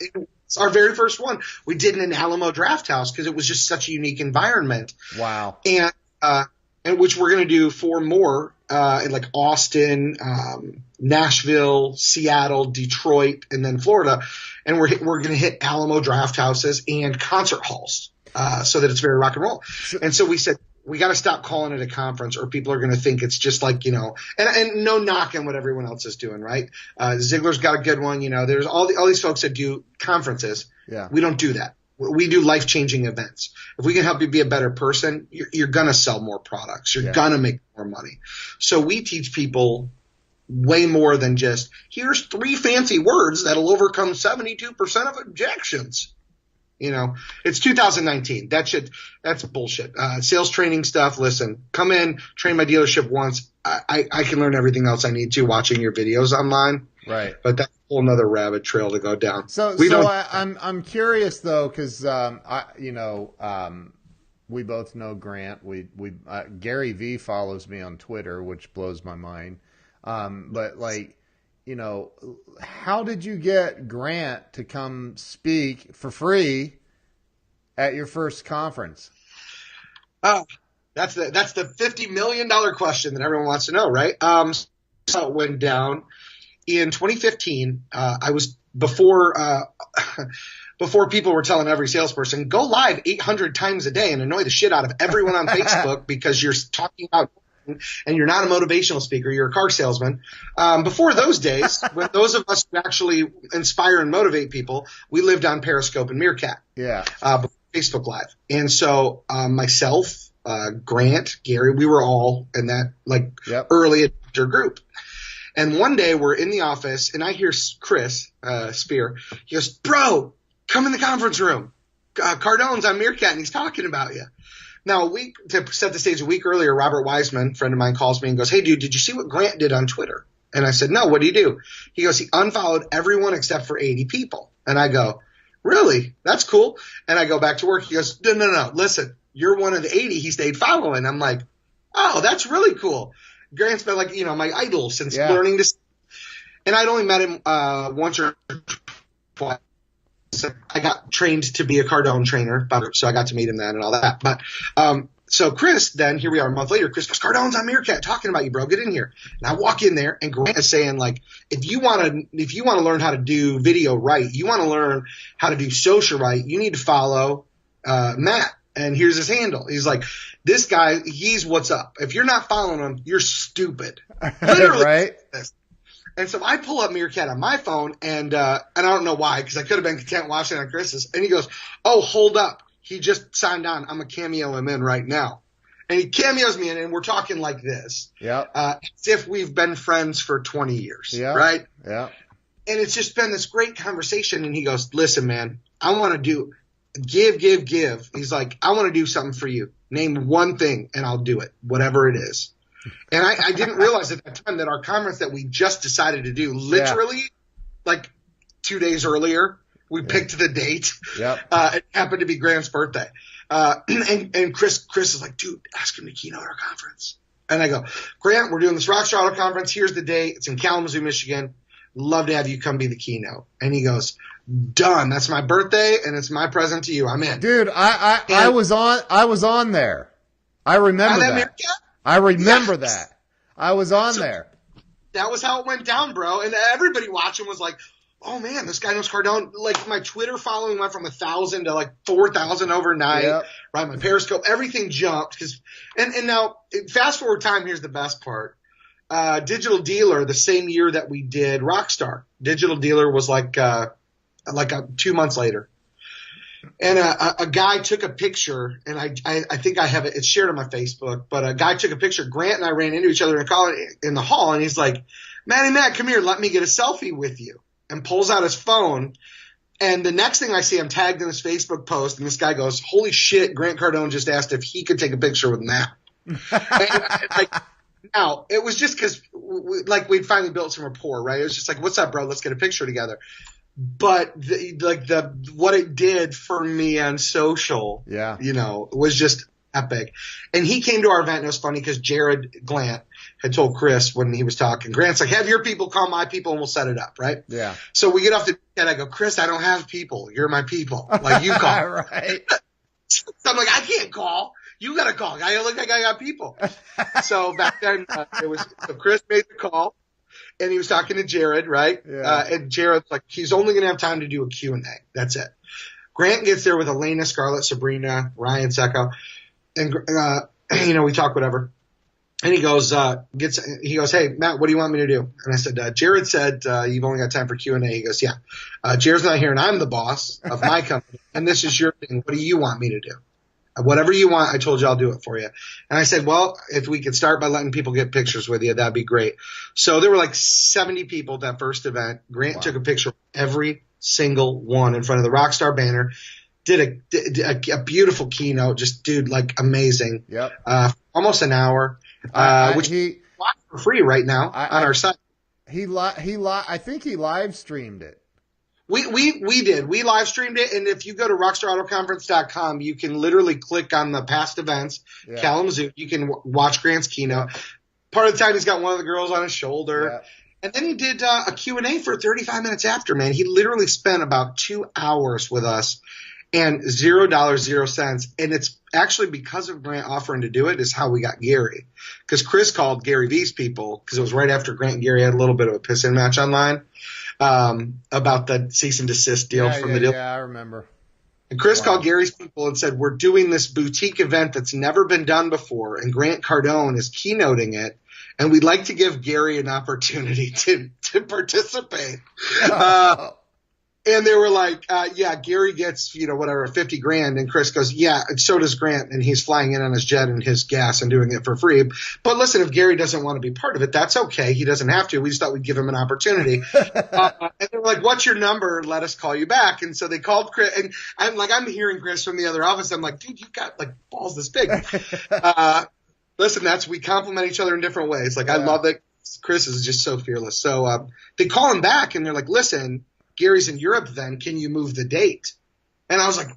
it's our very first one. We did it in Alamo Drafthouse because it was just such a unique environment. Wow. And, uh, and which we're going to do four more, uh, in like Austin, um, Nashville, Seattle, Detroit, and then Florida. And we're, we're going to hit Alamo Drafthouses and concert halls uh, so that it's very rock and roll. And so we said, we got to stop calling it a conference or people are going to think it's just like, you know, and, and no knock on what everyone else is doing, right? Uh, Ziglar's got a good one. You know, there's all the, all these folks that do conferences. Yeah. We don't do that. We do life changing events. If we can help you be a better person, you're, you're going to sell more products. You're yeah. going to make more money. So we teach people way more than just here's three fancy words that'll overcome 72% of objections. You know, it's 2019. That should that's bullshit. Uh, sales training stuff. Listen, come in, train my dealership once. I, I, I, can learn everything else I need to watching your videos online. Right. But that's a whole another rabbit trail to go down. So, we so I, am I'm, I'm curious though, because um, I you know um, we both know Grant. We we uh, Gary V follows me on Twitter, which blows my mind. Um, but like you know, how did you get Grant to come speak for free at your first conference? Oh, that's the that's the fifty million dollar question that everyone wants to know, right? Um, so it went down in 2015. Uh, I was before uh, [laughs] before people were telling every salesperson go live 800 times a day and annoy the shit out of everyone on [laughs] Facebook because you're talking about and you're not a motivational speaker, you're a car salesman. Um, before those days, [laughs] when those of us who actually inspire and motivate people, we lived on Periscope and Meerkat. Yeah. Uh, Facebook Live. And so um, myself, uh, Grant, Gary, we were all in that like yep. early adopter group. And one day we're in the office and I hear Chris uh, Spear. He goes, "Bro, come in the conference room. Uh, Cardone's on Meerkat and he's talking about you." Now, a week to set the stage, a week earlier, Robert Wiseman, friend of mine, calls me and goes, "Hey, dude, did you see what Grant did on Twitter?" And I said, "No, what did he do?" He goes, "He unfollowed everyone except for 80 people." And I go, "Really? That's cool." And I go back to work. He goes, "No, no, no. Listen, you're one of the 80 he stayed following." I'm like, "Oh, that's really cool." Grant's been like, you know, my idol since Yeah. learning to. And I'd only met him uh, once or twice. So I got trained to be a Cardone trainer, so I got to meet him then and all that. But um, so Chris, then here we are a month later. Chris goes, Cardone's on Meerkat talking about you, bro. Get in here. And I walk in there, and Grant is saying like, if you want to, if you want to learn how to do video right, you want to learn how to do social right, you need to follow uh, Mat. And here's his handle. He's like, this guy, he's what's up. If you're not following him, you're stupid. [laughs] Literally. right? And so I pull up Meerkat on my phone, and uh, and I don't know why, because I could have been content watching it on Chris's. And he goes, "Oh, hold up, he just signed on. I'm a cameo him in right now." And he cameos me in, and we're talking like this, yeah, uh, as if we've been friends for 20 years, Yeah. right? yeah. And it's just been this great conversation. And he goes, "Listen, man, I want to do give, give, give." He's like, "I want to do something for you. Name one thing, and I'll do it, whatever it is." And I, I didn't realize at that time that our conference that we just decided to do, literally, like two days earlier, we picked the date. Yep. Uh, it happened to be Grant's birthday. Uh, [clears throat] and, and Chris, Chris is like, dude, ask him to keynote our conference. And I go, Grant, we're doing this Rockstar Auto conference. Here's the date. It's in Kalamazoo, Michigan. Love to have you come be the keynote. And he goes, done. That's my birthday and it's my present to you. I'm in. Dude, I, I, I was on I was on there. I remember that that. I remember Yes. that. I was on So- there. that was how it went down, bro. And everybody watching was like, "Oh man, this guy knows Cardone." Like my Twitter following went from a thousand to like four thousand overnight. Yep. Right, my Periscope, everything jumped because. And and now fast forward time. Here's the best part. Uh, Digital Dealer, the same year that we did Rockstar, Digital Dealer was like uh, like a, two months later. And a, a, guy took a picture, and I, I I think I have it. It's shared on my Facebook. But a guy took a picture. Grant and I ran into each other in, call, in the hall, and he's like, Matty Matt, come here, let me get a selfie with you. And pulls out his phone. And the next thing I see, I'm tagged in this Facebook post, and this guy goes, Holy shit, Grant Cardone just asked if he could take a picture with Mat. [laughs] like, now, it was just because, like, we'd finally built some rapport, right? It was just like, What's up, bro? Let's get a picture together. But, the, like, the what it did for me on social, Yeah. you know, was just epic. And he came to our event, and it was funny because Jared Glant had told Chris when he was talking, Grant's like, have your people call my people and we'll set it up, right? Yeah. So we get off the and I go, Chris, I don't have people. You're my people. Like you [laughs] call. right. [laughs] so I'm like, I can't call. You got to call. I look like I got people. so back then uh, it was so Chris made the call. And he was talking to Jared, right? Yeah. Uh, and Jared's like, he's only going to have time to do a Q&A. That's it. Grant gets there with Elena, Scarlett, Sabrina, Ryan Secco, and uh, [clears throat] you know we talk whatever. And he goes, uh, gets he goes, hey Mat, what do you want me to do? And I said, uh, Jared said uh, you've only got time for Q and A. He goes, yeah. Uh, Jared's not here, and I'm the boss of my [laughs] company, and this is your thing. What do you want me to do? Whatever you want, I told you I'll do it for you. And I said, well, if we could start by letting people get pictures with you, that'd be great. So there were like 70 people at that first event. Grant Wow. took a picture of every single one in front of the Rockstar banner. Did a, did a, a beautiful keynote, just dude, like amazing. Yep. Uh, almost an hour, uh, I- I- which he for free right now I- on our site. he li- he li- I think he live streamed it. We, we, we did. We live streamed it. And if you go to rockstarautoconference.com, you can literally click on the past events, Yeah. Kalamazoo. You can w- watch Grant's keynote. Part of the time he's got one of the girls on his shoulder. Yeah. And then he did uh, a Q&A for 35 minutes after, man. He literally spent about two hours with us and zero dollars, zero cents. And it's actually because of Grant offering to do it is how we got Gary. Because Chris called Gary V's people, because it was right after Grant and Gary had a little bit of a piss in match online um, about the cease and desist deal yeah, from yeah, the deal. yeah, I remember. And Chris Wow. called Gary's people and said, We're doing this boutique event that's never been done before, and Grant Cardone is keynoting it. And we'd like to give Gary an opportunity [laughs] to, to participate. [laughs] Uh, and they were like, uh, "Yeah, Gary gets you know whatever fifty grand," and Chris goes, "Yeah, and so does Grant, and he's flying in on his jet and his gas and doing it for free." But listen, if Gary doesn't want to be part of it, that's okay. He doesn't have to. We just thought we'd give him an opportunity. [laughs] uh, and they were like, "What's your number? Let us call you back." And so they called Chris, and I'm like, I'm hearing Chris from the other office. I'm like, "Dude, you've got like balls this big." [laughs] Uh, listen, that's we compliment each other in different ways. Like yeah. I love that Chris is just so fearless. So uh, they call him back and they're like, "Listen." Gary's in Europe then. Can you move the date? And I was like,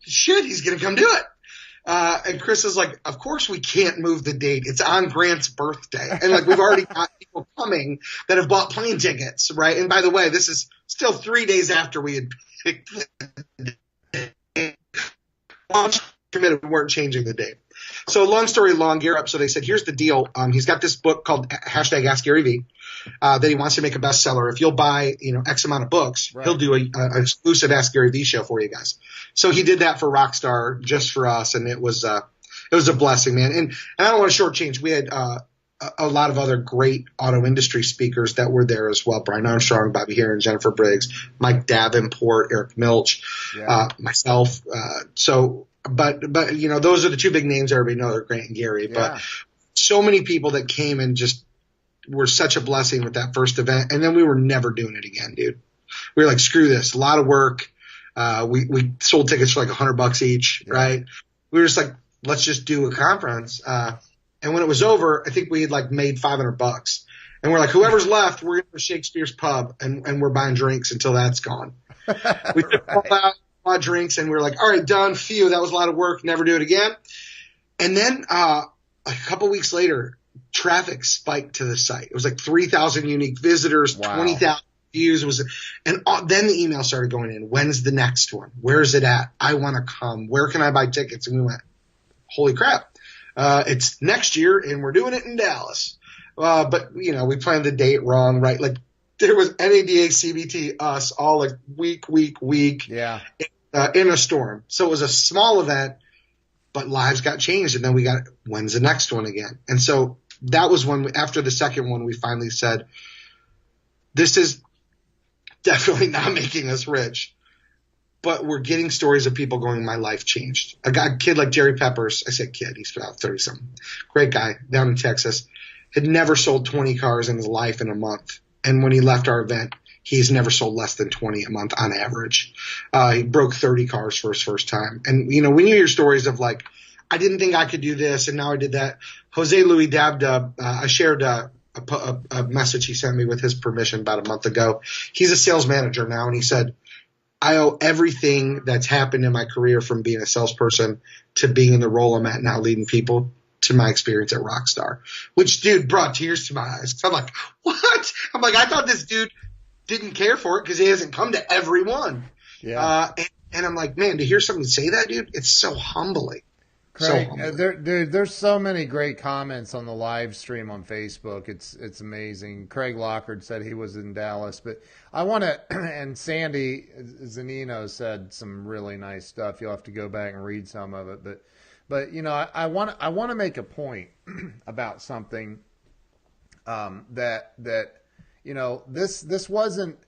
shit, he's going to come do it. Uh, and Chris is like, of course we can't move the date. It's on Grant's birthday. And like, we've already got [laughs] people coming that have bought plane tickets, right? And by the way, this is still three days after we had picked the date. Committed, we weren't changing the date. So long story long, Gear Up. So they said, here's the deal. Um, he's got this book called hashtag Ask Gary V uh, that he wants to make a bestseller. If you'll buy, you know, X amount of books, right. he'll do a, a, exclusive Ask Gary V show for you guys. So he did that for Rockstar just for us, and it was uh, it was a blessing, man. And, and I don't want to shortchange. We had uh, a lot of other great auto industry speakers that were there as well. Brian Armstrong, Bobby Heron, Jennifer Briggs, Mike Davenport, Eric Milch, yeah. uh, myself. Uh, so, but, but, you know, those are the two big names everybody knows are Grant and Gary. Yeah. But so many people that came and just were such a blessing with that first event. And then we were never doing it again, dude. We were like, screw this, a lot of work. Uh, we, we sold tickets for like a hundred bucks each, yeah. right? We were just like, let's just do a conference. Uh, and when it was over, I think we had like made 500 bucks. And we're like, whoever's left, we're to Shakespeare's pub and, and we're buying drinks until that's gone. [laughs] we took right. out, bought drinks and we are like, all right, done. Phew, that was a lot of work. Never do it again. And then, uh, a couple weeks later, traffic spiked to the site. It was like 3,000 unique visitors, wow. 20,000 views. Was, and all, then the email started going in. When's the next one? Where's it at? I want to come. Where can I buy tickets? And we went, holy crap. Uh, it's next year and we're doing it in Dallas. Uh, but you know, we planned the date wrong, right? Like there was NADA, CBT, us all like week, week, week. Yeah. Uh, in a storm. So it was a small event, but lives got changed. And then we got, when's the next one again? And so that was when, we, after the second one, we finally said, this is definitely [laughs] not making us rich, but we're getting stories of people going, my life changed. A guy, kid like Jerry Peppers, I said kid, he's about 30 something, great guy down in Texas, had never sold 20 cars in his life in a month. And when he left our event, he's never sold less than 20 a month on average. Uh, he broke 30 cars for his first time. And, you know, when you hear stories of like, I didn't think I could do this, and now I did that. Jose Luis Dabda, uh, I shared a, a, a, message he sent me with his permission about a month ago. He's a sales manager now, and he said, I owe everything that's happened in my career from being a salesperson to being in the role I'm at now, leading people to my experience at Rockstar, which dude brought tears to my eyes. I'm like, what? I'm like, I thought this dude didn't care for it because he hasn't come to every one. Yeah. Uh, and, and, I'm like, man, to hear someone say that, dude, it's so humbling. Craig, so uh, there, there, there's so many great comments on the live stream on Facebook. It's it's amazing. Craig Lockard said he was in Dallas, but I want [clears throat] to. And Sandy Zanino said some really nice stuff. You'll have to go back and read some of it, but but you know, I want I want to make a point [clears throat] about something um, that that you know this this wasn't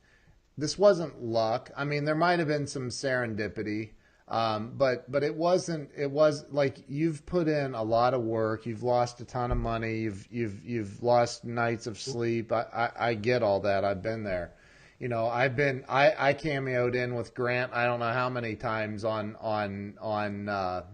this wasn't luck. I mean, there might have been some serendipity um, but but it wasn't. It was like you've put in a lot of work. You've lost a ton of money. You've you've you've lost nights of sleep. I, I, I get all that. I've been there. You know, I've been I, I cameoed in with Grant. I don't know how many times on on on uh,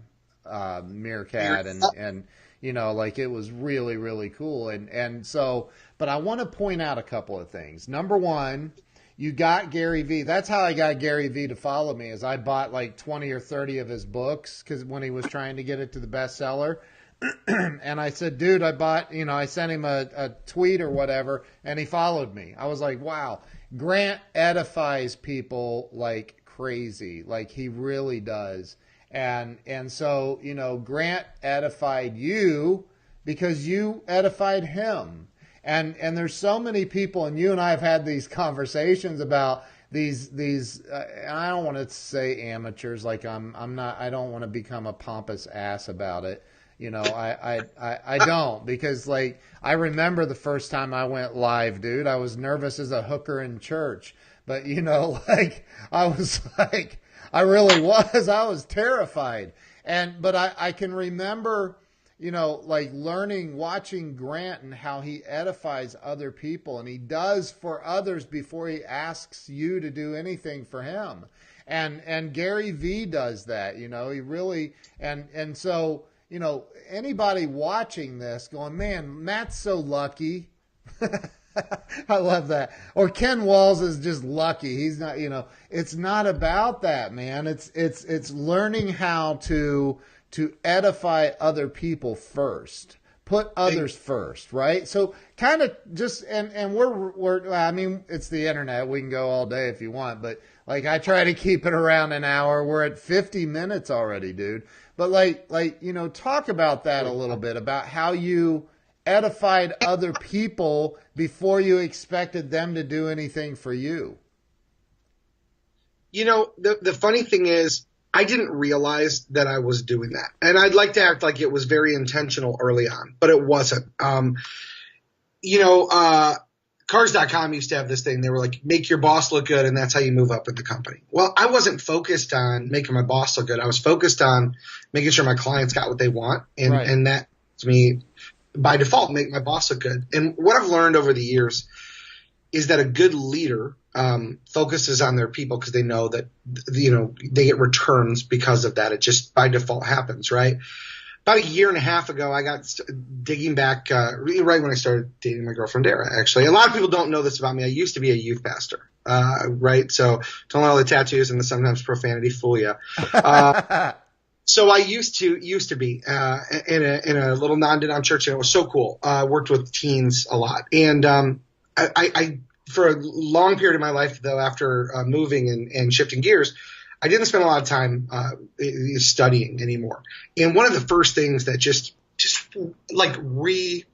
uh, Meerkat and and you know like it was really really cool and and so. But I want to point out a couple of things. Number one you got Gary Vee. That's how I got Gary Vee to follow me. Is I bought like twenty or thirty of his books because when he was trying to get it to the bestseller, [clears throat] and I said, dude, I bought. You know, I sent him a, a tweet or whatever, and he followed me. I was like, wow, Grant edifies people like crazy. Like he really does. And and so you know, Grant edified you because you edified him and and there's so many people, and you and I have had these conversations about these these. Uh, I don't want to say amateurs, like I'm I'm not. I don't want to become a pompous ass about it. You know, I, I, I, I don't because like I remember the first time I went live, dude. I was nervous as a hooker in church, but you know, [laughs] like I was [laughs] like I really was. I was terrified, and but I, I can remember you know, like learning, watching Grant and how he edifies other people and he does for others before he asks you to do anything for him. And and Gary Vee does that, you know, he really and and so, you know, anybody watching this going, Man, Mat's so lucky. [laughs] I love that. Or Ken Walls is just lucky. He's not, you know, it's not about that, man. It's it's it's learning how to to edify other people first. Put others first right? So kind of just and and we're we're i mean it's the internet. We can go all day if you want but like i try to keep it around an hour. We're at 50 minutes already dude. But like like you know talk about that a little bit about how you edified other people before you expected them to do anything for you. You know the the funny thing is I didn't realize that I was doing that. And I'd like to act like it was very intentional early on, but it wasn't. Um, you know, uh, cars.com used to have this thing. They were like, make your boss look good, and that's how you move up in the company. Well, I wasn't focused on making my boss look good. I was focused on making sure my clients got what they want. And, right. and that to me, by default, make my boss look good. And what I've learned over the years is that a good leader um, focuses on their people because they know that you know they get returns because of that. It just by default happens, right? About a year and a half ago, I got digging back uh, right when I started dating my girlfriend Dara. Actually, a lot of people don't know this about me. I used to be a youth pastor, uh, right? So don't let all the tattoos and the sometimes profanity fool you. Uh, [laughs] so I used to used to be uh, in a in a little non-denom church, and it was so cool. I uh, worked with teens a lot, and um, I, I, for a long period of my life, though, after uh, moving and, and, shifting gears, I didn't spend a lot of time uh, studying anymore. And one of the first things that just, just like re,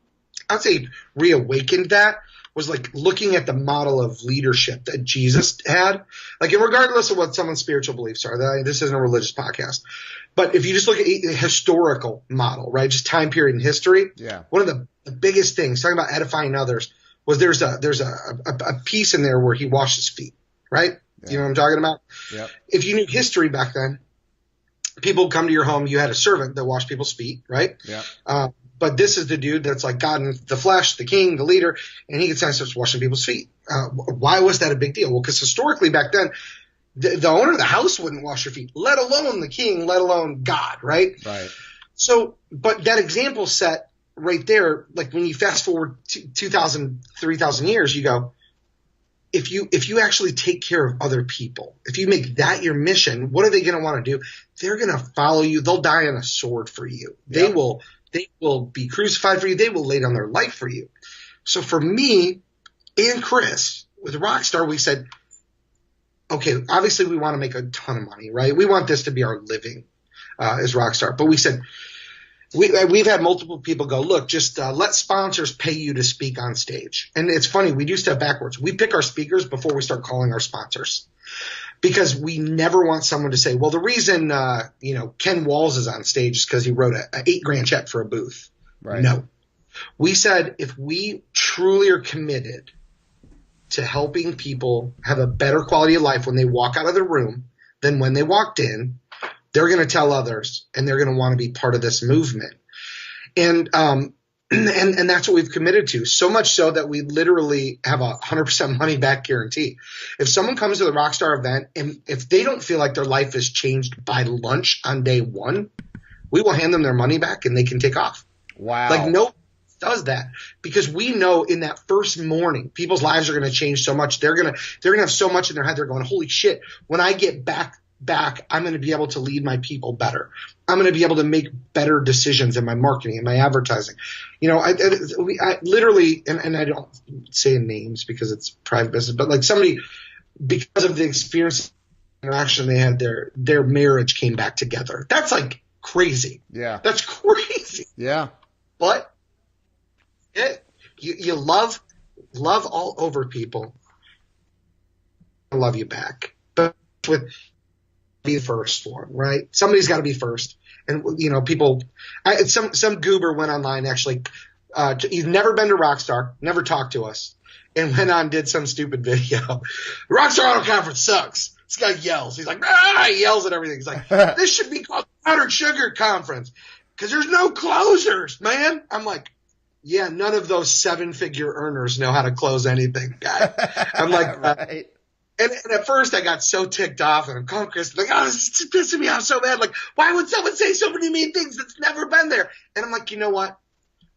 I'd say reawakened that was like looking at the model of leadership that Jesus had. Like, regardless of what someone's spiritual beliefs are, that, this isn't a religious podcast, but if you just look at a historical model, right, just time period in history, yeah, one of the, the biggest things talking about edifying others was there's a there's a, a, a piece in there where he washed his feet, right? Yeah. You know what I'm talking about? Yeah. If you knew history back then, people would come to your home. You had a servant that washed people's feet, right? Yeah. Uh, but this is the dude that's like God in the flesh, the king, the leader, and he gets starts washing people's feet. Uh, why was that a big deal? Well, because historically back then, the, the, owner of the house wouldn't wash your feet, let alone the king, let alone God, right? Right. So, but that example set right there, like when you fast forward 2,000, 3,000 years, you go, if you if you actually take care of other people, if you make that your mission, what are they going to want to do? They're going to follow you. They'll die on a sword for you. They will they will be crucified for you. They will lay down their life for you. So for me and Chris with Rockstar, we said, okay, obviously we want to make a ton of money, right? We want this to be our living uh, as Rockstar, but we said we, uh, we've had multiple people go, look, just uh, let sponsors pay you to speak on stage. And it's funny, we do stuff backwards. We pick our speakers before we start calling our sponsors because we never want someone to say, well, the reason, uh, you know, Ken Walls is on stage is because he wrote a, a, eight grand check for a booth. Right. No. We said if we truly are committed to helping people have a better quality of life when they walk out of the room than when they walked in, they're going to tell others and they're going to want to be part of this movement. And, um, [clears throat] and, and that's what we've committed to. So much so that we literally have a hundred percent money back guarantee. If someone comes to the Rockstar event and if they don't feel like their life is changed by lunch on day one, we will hand them their money back and they can take off. Wow. Like no does that because we know in that first morning people's lives are going to change so much they're going to they're going to have so much in their head they're going holy shit when i get back back, I'm going to be able to lead my people better. I'm going to be able to make better decisions in my marketing and my advertising. You know, I, I, I literally, and, and I don't say names because it's private business, but like somebody, because of the experience interaction they had, their their marriage came back together. That's like crazy. Yeah, that's crazy. Yeah, but it, you you love love all over people. I love you back, but with be the first one, right? Somebody's got to be first. And you know, people. I, some some goober went online actually. Uh, he's never been to Rockstar, never talked to us, and went on did some stupid [laughs] video. Rockstar Auto Conference sucks. This guy yells. He's like, ah, he yells at everything. He's like, [laughs] this should be called Powdered Sugar Conference because there's no closers, man. I'm like, yeah, none of those seven figure earners know how to close anything, guy. [laughs] I'm like, uh, right. And, and, at first I got so ticked off and I'm calling Chris like, oh, this is pissing me off so bad. Like, why would someone say so many mean things that's never been there? And I'm like, you know what?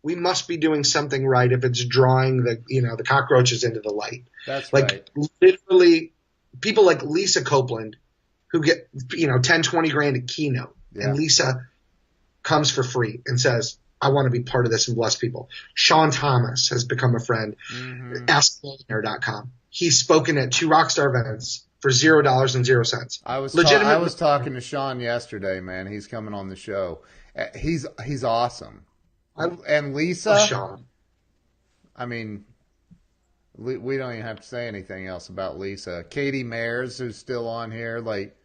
We must be doing something right if it's drawing the, you know, the cockroaches into the light. That's like, right. literally people like Lisa Copeland who get, you know, 10, 20 grand a keynote. Yeah. And Lisa comes for free and says, I want to be part of this and bless people. Sean Thomas has become a friend. Mm-hmm. AskMillionaire.com he's spoken at two Rockstar events for zero dollars and zero cents. I was ta- I was talking to Sean yesterday, man. He's coming on the show. Uh, he's he's awesome. I, and Lisa, Sean. I mean, we don't even have to say anything else about Lisa. Katie Mayers, who's still on here, like,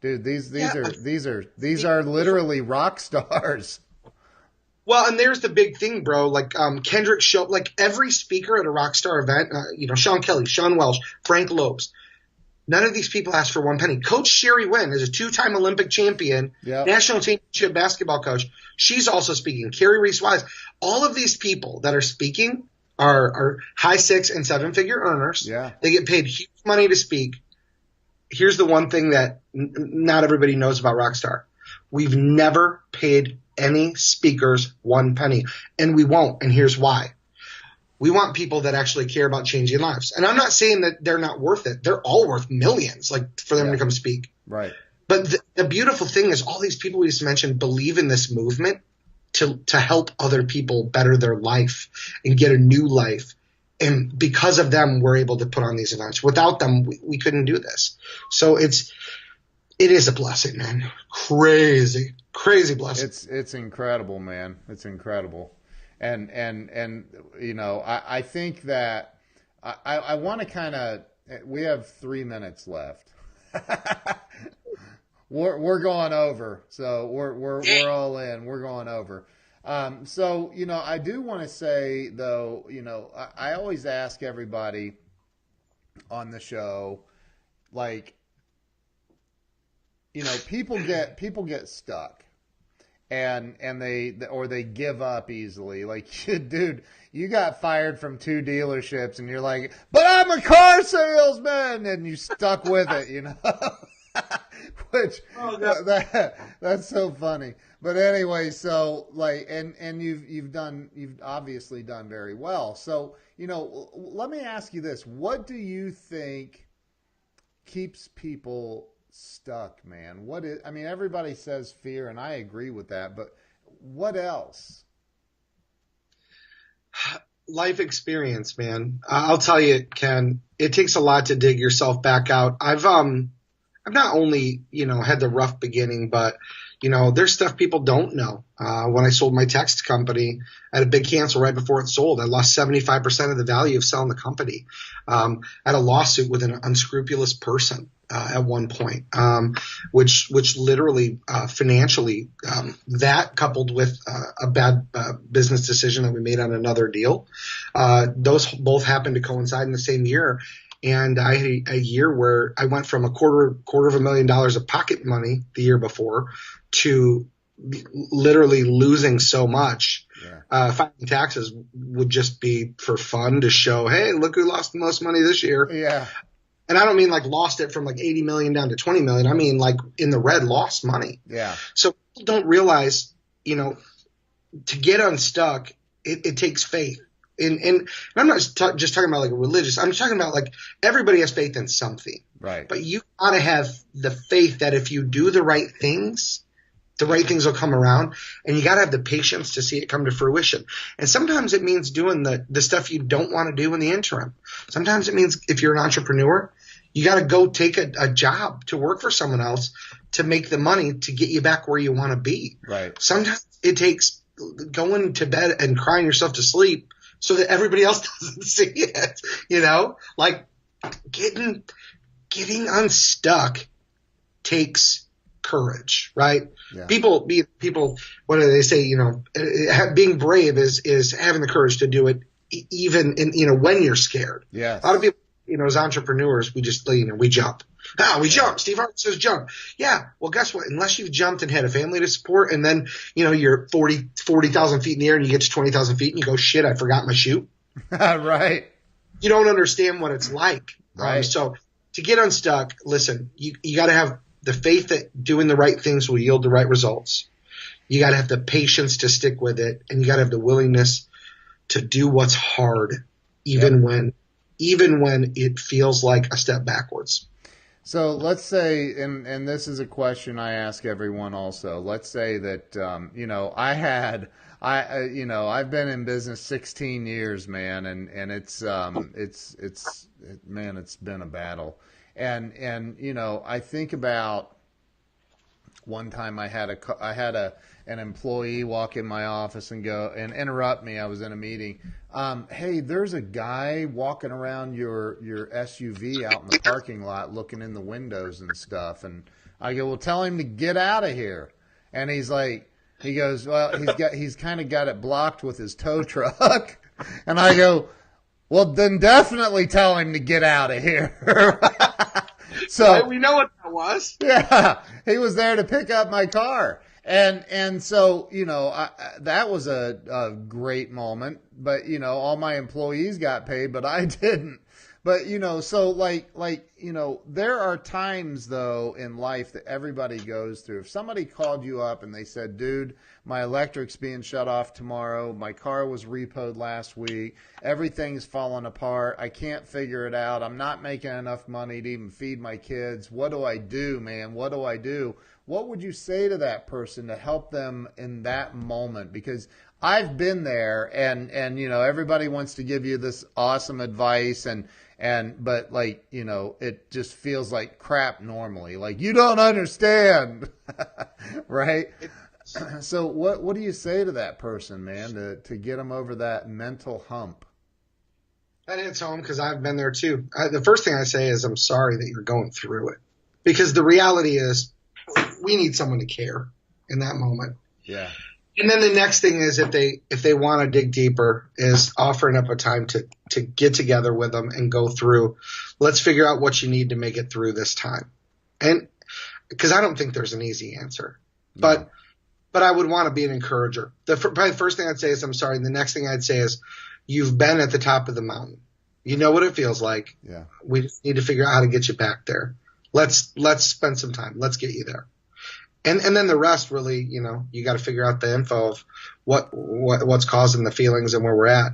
dude, these these yeah, are these are these are literally rock stars. Well, and there's the big thing, bro. Like um, Kendrick show, like every speaker at a Rockstar event, uh, you know, Sean Kelly, Sean Welsh, Frank Lopes. None of these people ask for one penny. Coach Sherry Wynn is a two-time Olympic champion, yep. national championship basketball coach. She's also speaking. Carrie Reese Wise. All of these people that are speaking are, are high six and seven-figure earners. Yeah. They get paid huge money to speak. Here's the one thing that n- not everybody knows about Rockstar. We've never paid any speakers one penny. And we won't. And here's why. We want people that actually care about changing lives. And I'm not saying that they're not worth it. They're all worth millions, like for them yeah. to come speak. Right. But the, the beautiful thing is all these people we just mentioned believe in this movement to, to help other people better their life and get a new life. And because of them, we're able to put on these events. Without them, we, we couldn't do this. So it's, it is a blessing, man. Crazy crazy blessing. It's it's incredible, man. It's incredible, and and and you know, I, I think that I I want to kind of we have three minutes left. [laughs] we're we're going over, so we're we're we're all in. We're going over. Um, so you know, I do want to say though, you know, I, I always ask everybody on the show, like you know people get people get stuck and and they or they give up easily. Like, [laughs] dude, you got fired from two dealerships, and you're like, but I'm a car salesman, and you stuck with it, you know. [laughs] Which oh, that, that's so funny. But anyway, so like, and and you've you've done you've obviously done very well. So you know, let me ask you this: What do you think keeps people stuck, man. What is? I mean, everybody says fear, and I agree with that. But what else? [sighs] Life experience, man. I'll tell you, Ken. It takes a lot to dig yourself back out. I've um, I've not only you know had the rough beginning, but you know, there's stuff people don't know. Uh, when I sold my text company, I had a big cancel right before it sold. I lost 75% of the value of selling the company. Um, I had a lawsuit with an unscrupulous person uh, at one point, um, which which literally uh, financially um, that coupled with uh, a bad uh, business decision that we made on another deal, uh, those both happened to coincide in the same year. And I had a year where I went from a quarter quarter of a million dollars of pocket money the year before to literally losing so much. Yeah. Uh, filing taxes would just be for fun to show, hey, look who lost the most money this year. Yeah. And I don't mean like lost it from like 80 million down to 20 million. I mean like in the red lost money. Yeah. So people don't realize, you know, to get unstuck, it, it takes faith. And, and, and I'm not just, just talking about like a religious. I'm talking about like everybody has faith in something. Right. But you gotta have the faith that if you do the right things, the right things will come around and you got to have the patience to see it come to fruition. And sometimes it means doing the, the stuff you don't want to do in the interim. Sometimes it means if you're an entrepreneur, you got to go take a, a, job to work for someone else to make the money to get you back where you want to be. Right. Sometimes it takes going to bed and crying yourself to sleep so that everybody else [laughs] doesn't see it. You know, like getting, getting unstuck takes courage, right? Yeah. People be people. What do they say? You know, uh, being brave is is having the courage to do it, even in you know when you're scared. Yeah, A lot of people, you know, as entrepreneurs, we just you know we jump. Ah, we jump. Steve Harvey says jump. Yeah. Well, guess what? Unless you've jumped and had a family to support, and then you know you're 40 40,000 feet in the air, and you get to twenty thousand feet, and you go, shit, I forgot my shoe. [laughs] right. You don't understand what it's like. Um, Right. so to get unstuck, listen, you you got to have the faith that doing the right things will yield the right results. You got to have the patience to stick with it, and you got to have the willingness to do what's hard, even when even when it feels like a step backwards. So let's say, and and this is a question I ask everyone. Also, let's say that um, you know I had I uh, you know I've been in business 16 years, man, and and it's um it's it's it, man, it's been a battle, and and you know I think about one time I had a I had a an employee walk in my office and go and interrupt me. I was in a meeting. Um, hey, there's a guy walking around your your SUV out in the parking lot, looking in the windows and stuff. And I go, well, tell him to get out of here. And he's like, he goes, well, he's got he's kind of got it blocked with his tow truck. [laughs] And I go, well, then definitely tell him to get out of here. [laughs] so we know what that was. [laughs] yeah, he was there to pick up my car, and and so you know I, that was a, a great moment. But you know, all my employees got paid, but I [laughs] didn't. But you know, so like like you know, there are times though in life that everybody goes through. If somebody called you up and they said, "Dude, my electric's being shut off tomorrow. My car was repoed last week. Everything's falling apart. I can't figure it out. I'm not making enough money to even feed my kids. What do I do, man? What do I do?" What would you say to that person to help them in that moment? Because I've been there and and you know everybody wants to give you this awesome advice and and but like you know it just feels like crap normally like you don't understand [laughs] right [clears throat] so what what do you say to that person man to to get them over that mental hump That hits home because I've been there too. I, the first thing I say is I'm sorry that you're going through it because the reality is we need someone to care in that moment. yeah And then the next thing is if they if they want to dig deeper is offering up a time to to get together with them and go through. Let's figure out what you need to make it through this time. And because I don't think there's an easy answer, but but I would want to be an encourager. The probably the first thing I'd say is I'm sorry. The next thing I'd say is you've been at the top of the mountain. You know what it feels like. yeah We just need to figure out how to get you back there. Let's let's spend some time. Let's get you there. And and then the rest really, you know, you got to figure out the info of what what what's causing the feelings and where we're at.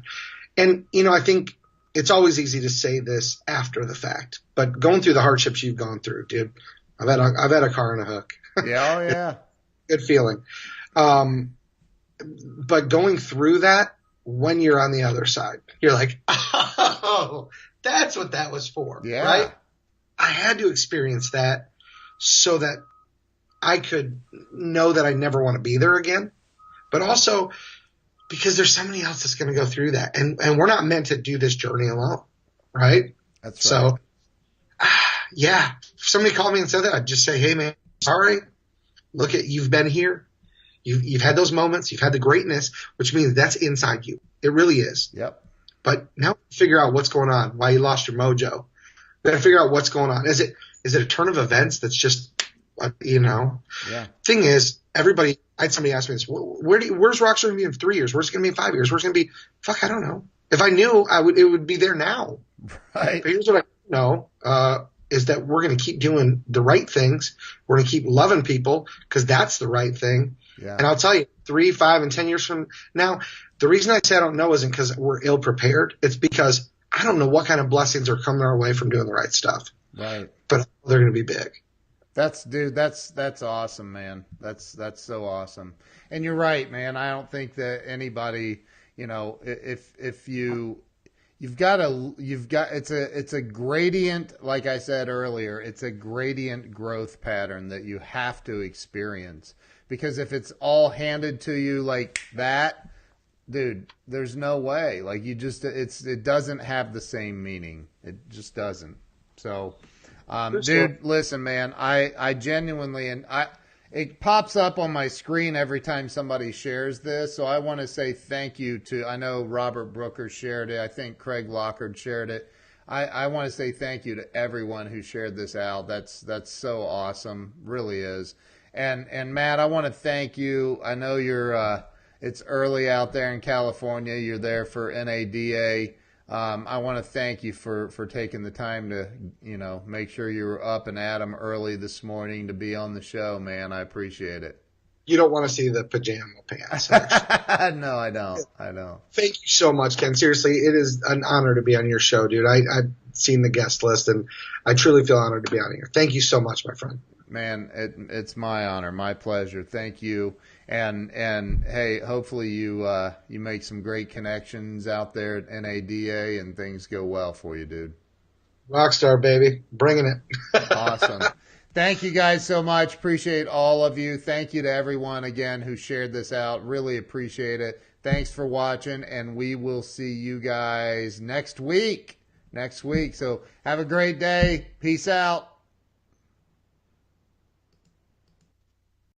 And you know, I think it's always easy to say this after the fact, but going through the hardships you've gone through, dude. I've had a, I've had a car and a hook. yeah oh yeah [laughs] Good feeling. Um, but going through that when you're on the other side, you're like, [laughs] oh, that's what that was for, yeah right? I had to experience that so that I could know that I never want to be there again, but also because there's somebody else that's going to go through that, and and we're not meant to do this journey alone, right? that's right So, [sighs] yeah, if somebody called me and said that, I'd just say, hey man, sorry. Look at you've been here. You've you've had those moments. You've had the greatness, which means that's inside you. It really is. yep But now figure out what's going on. Why you lost your mojo. Got to figure out what's going on. Is it is it a turn of events that's just you know? yeah Thing is, everybody. I had somebody ask me this. "Wh- Where do you, where's Rockstar going to be in three years? Where's it going to be in five years? Where's it going to be? Fuck, I don't know. If I knew, I would. It would be there now. right But here's what I know uh, is that we're going to keep doing the right things. We're going to keep loving people because that's the right thing. yeah And I'll tell you, three, five, and ten years from now, the reason I say I don't know isn't because we're ill prepared. It's because I don't know what kind of blessings are coming our way from doing the right stuff, right but they're going to be big. That's dude. That's that's awesome, man. That's that's so awesome. And you're right, man. I don't think that anybody, you know, if if you you've got a you've got it's a it's a gradient. Like I said earlier, it's a gradient growth pattern that you have to experience. Because if it's all handed to you like that, dude, there's no way. Like you just it's it doesn't have the same meaning. It just doesn't. So. Um, dude, listen, man. I, I genuinely and I it pops up on my screen every time somebody shares this. So I want to say thank you to, I know Robert Brooker shared it. I think Craig Lockard shared it. I, I want to say thank you to everyone who shared this out. That's, that's so awesome. Really is. And, and Mat, I want to thank you. I know you're, uh, it's early out there in California. You're there for NADA. Um, I want to thank you for, for taking the time to, you know, make sure you were up and at 'em early this morning to be on the show, man. I appreciate it. You don't want to see the pajama pants. [laughs] no, I don't. I don't. Thank you so much, Ken. Seriously, it is an honor to be on your show, dude. I, I've seen the guest list and I truly feel honored to be on here. Thank you so much, my friend. Man, it, it's my honor, my pleasure. Thank you and and hey, hopefully you uh, you make some great connections out there at NADA and things go well for you, dude. Rockstar baby, bringing it. [laughs] awesome. Thank you guys so much. Appreciate all of you. Thank you to everyone again who shared this out. Really appreciate it. Thanks for watching, and we will see you guys next week. Next week. So have a great day. Peace out.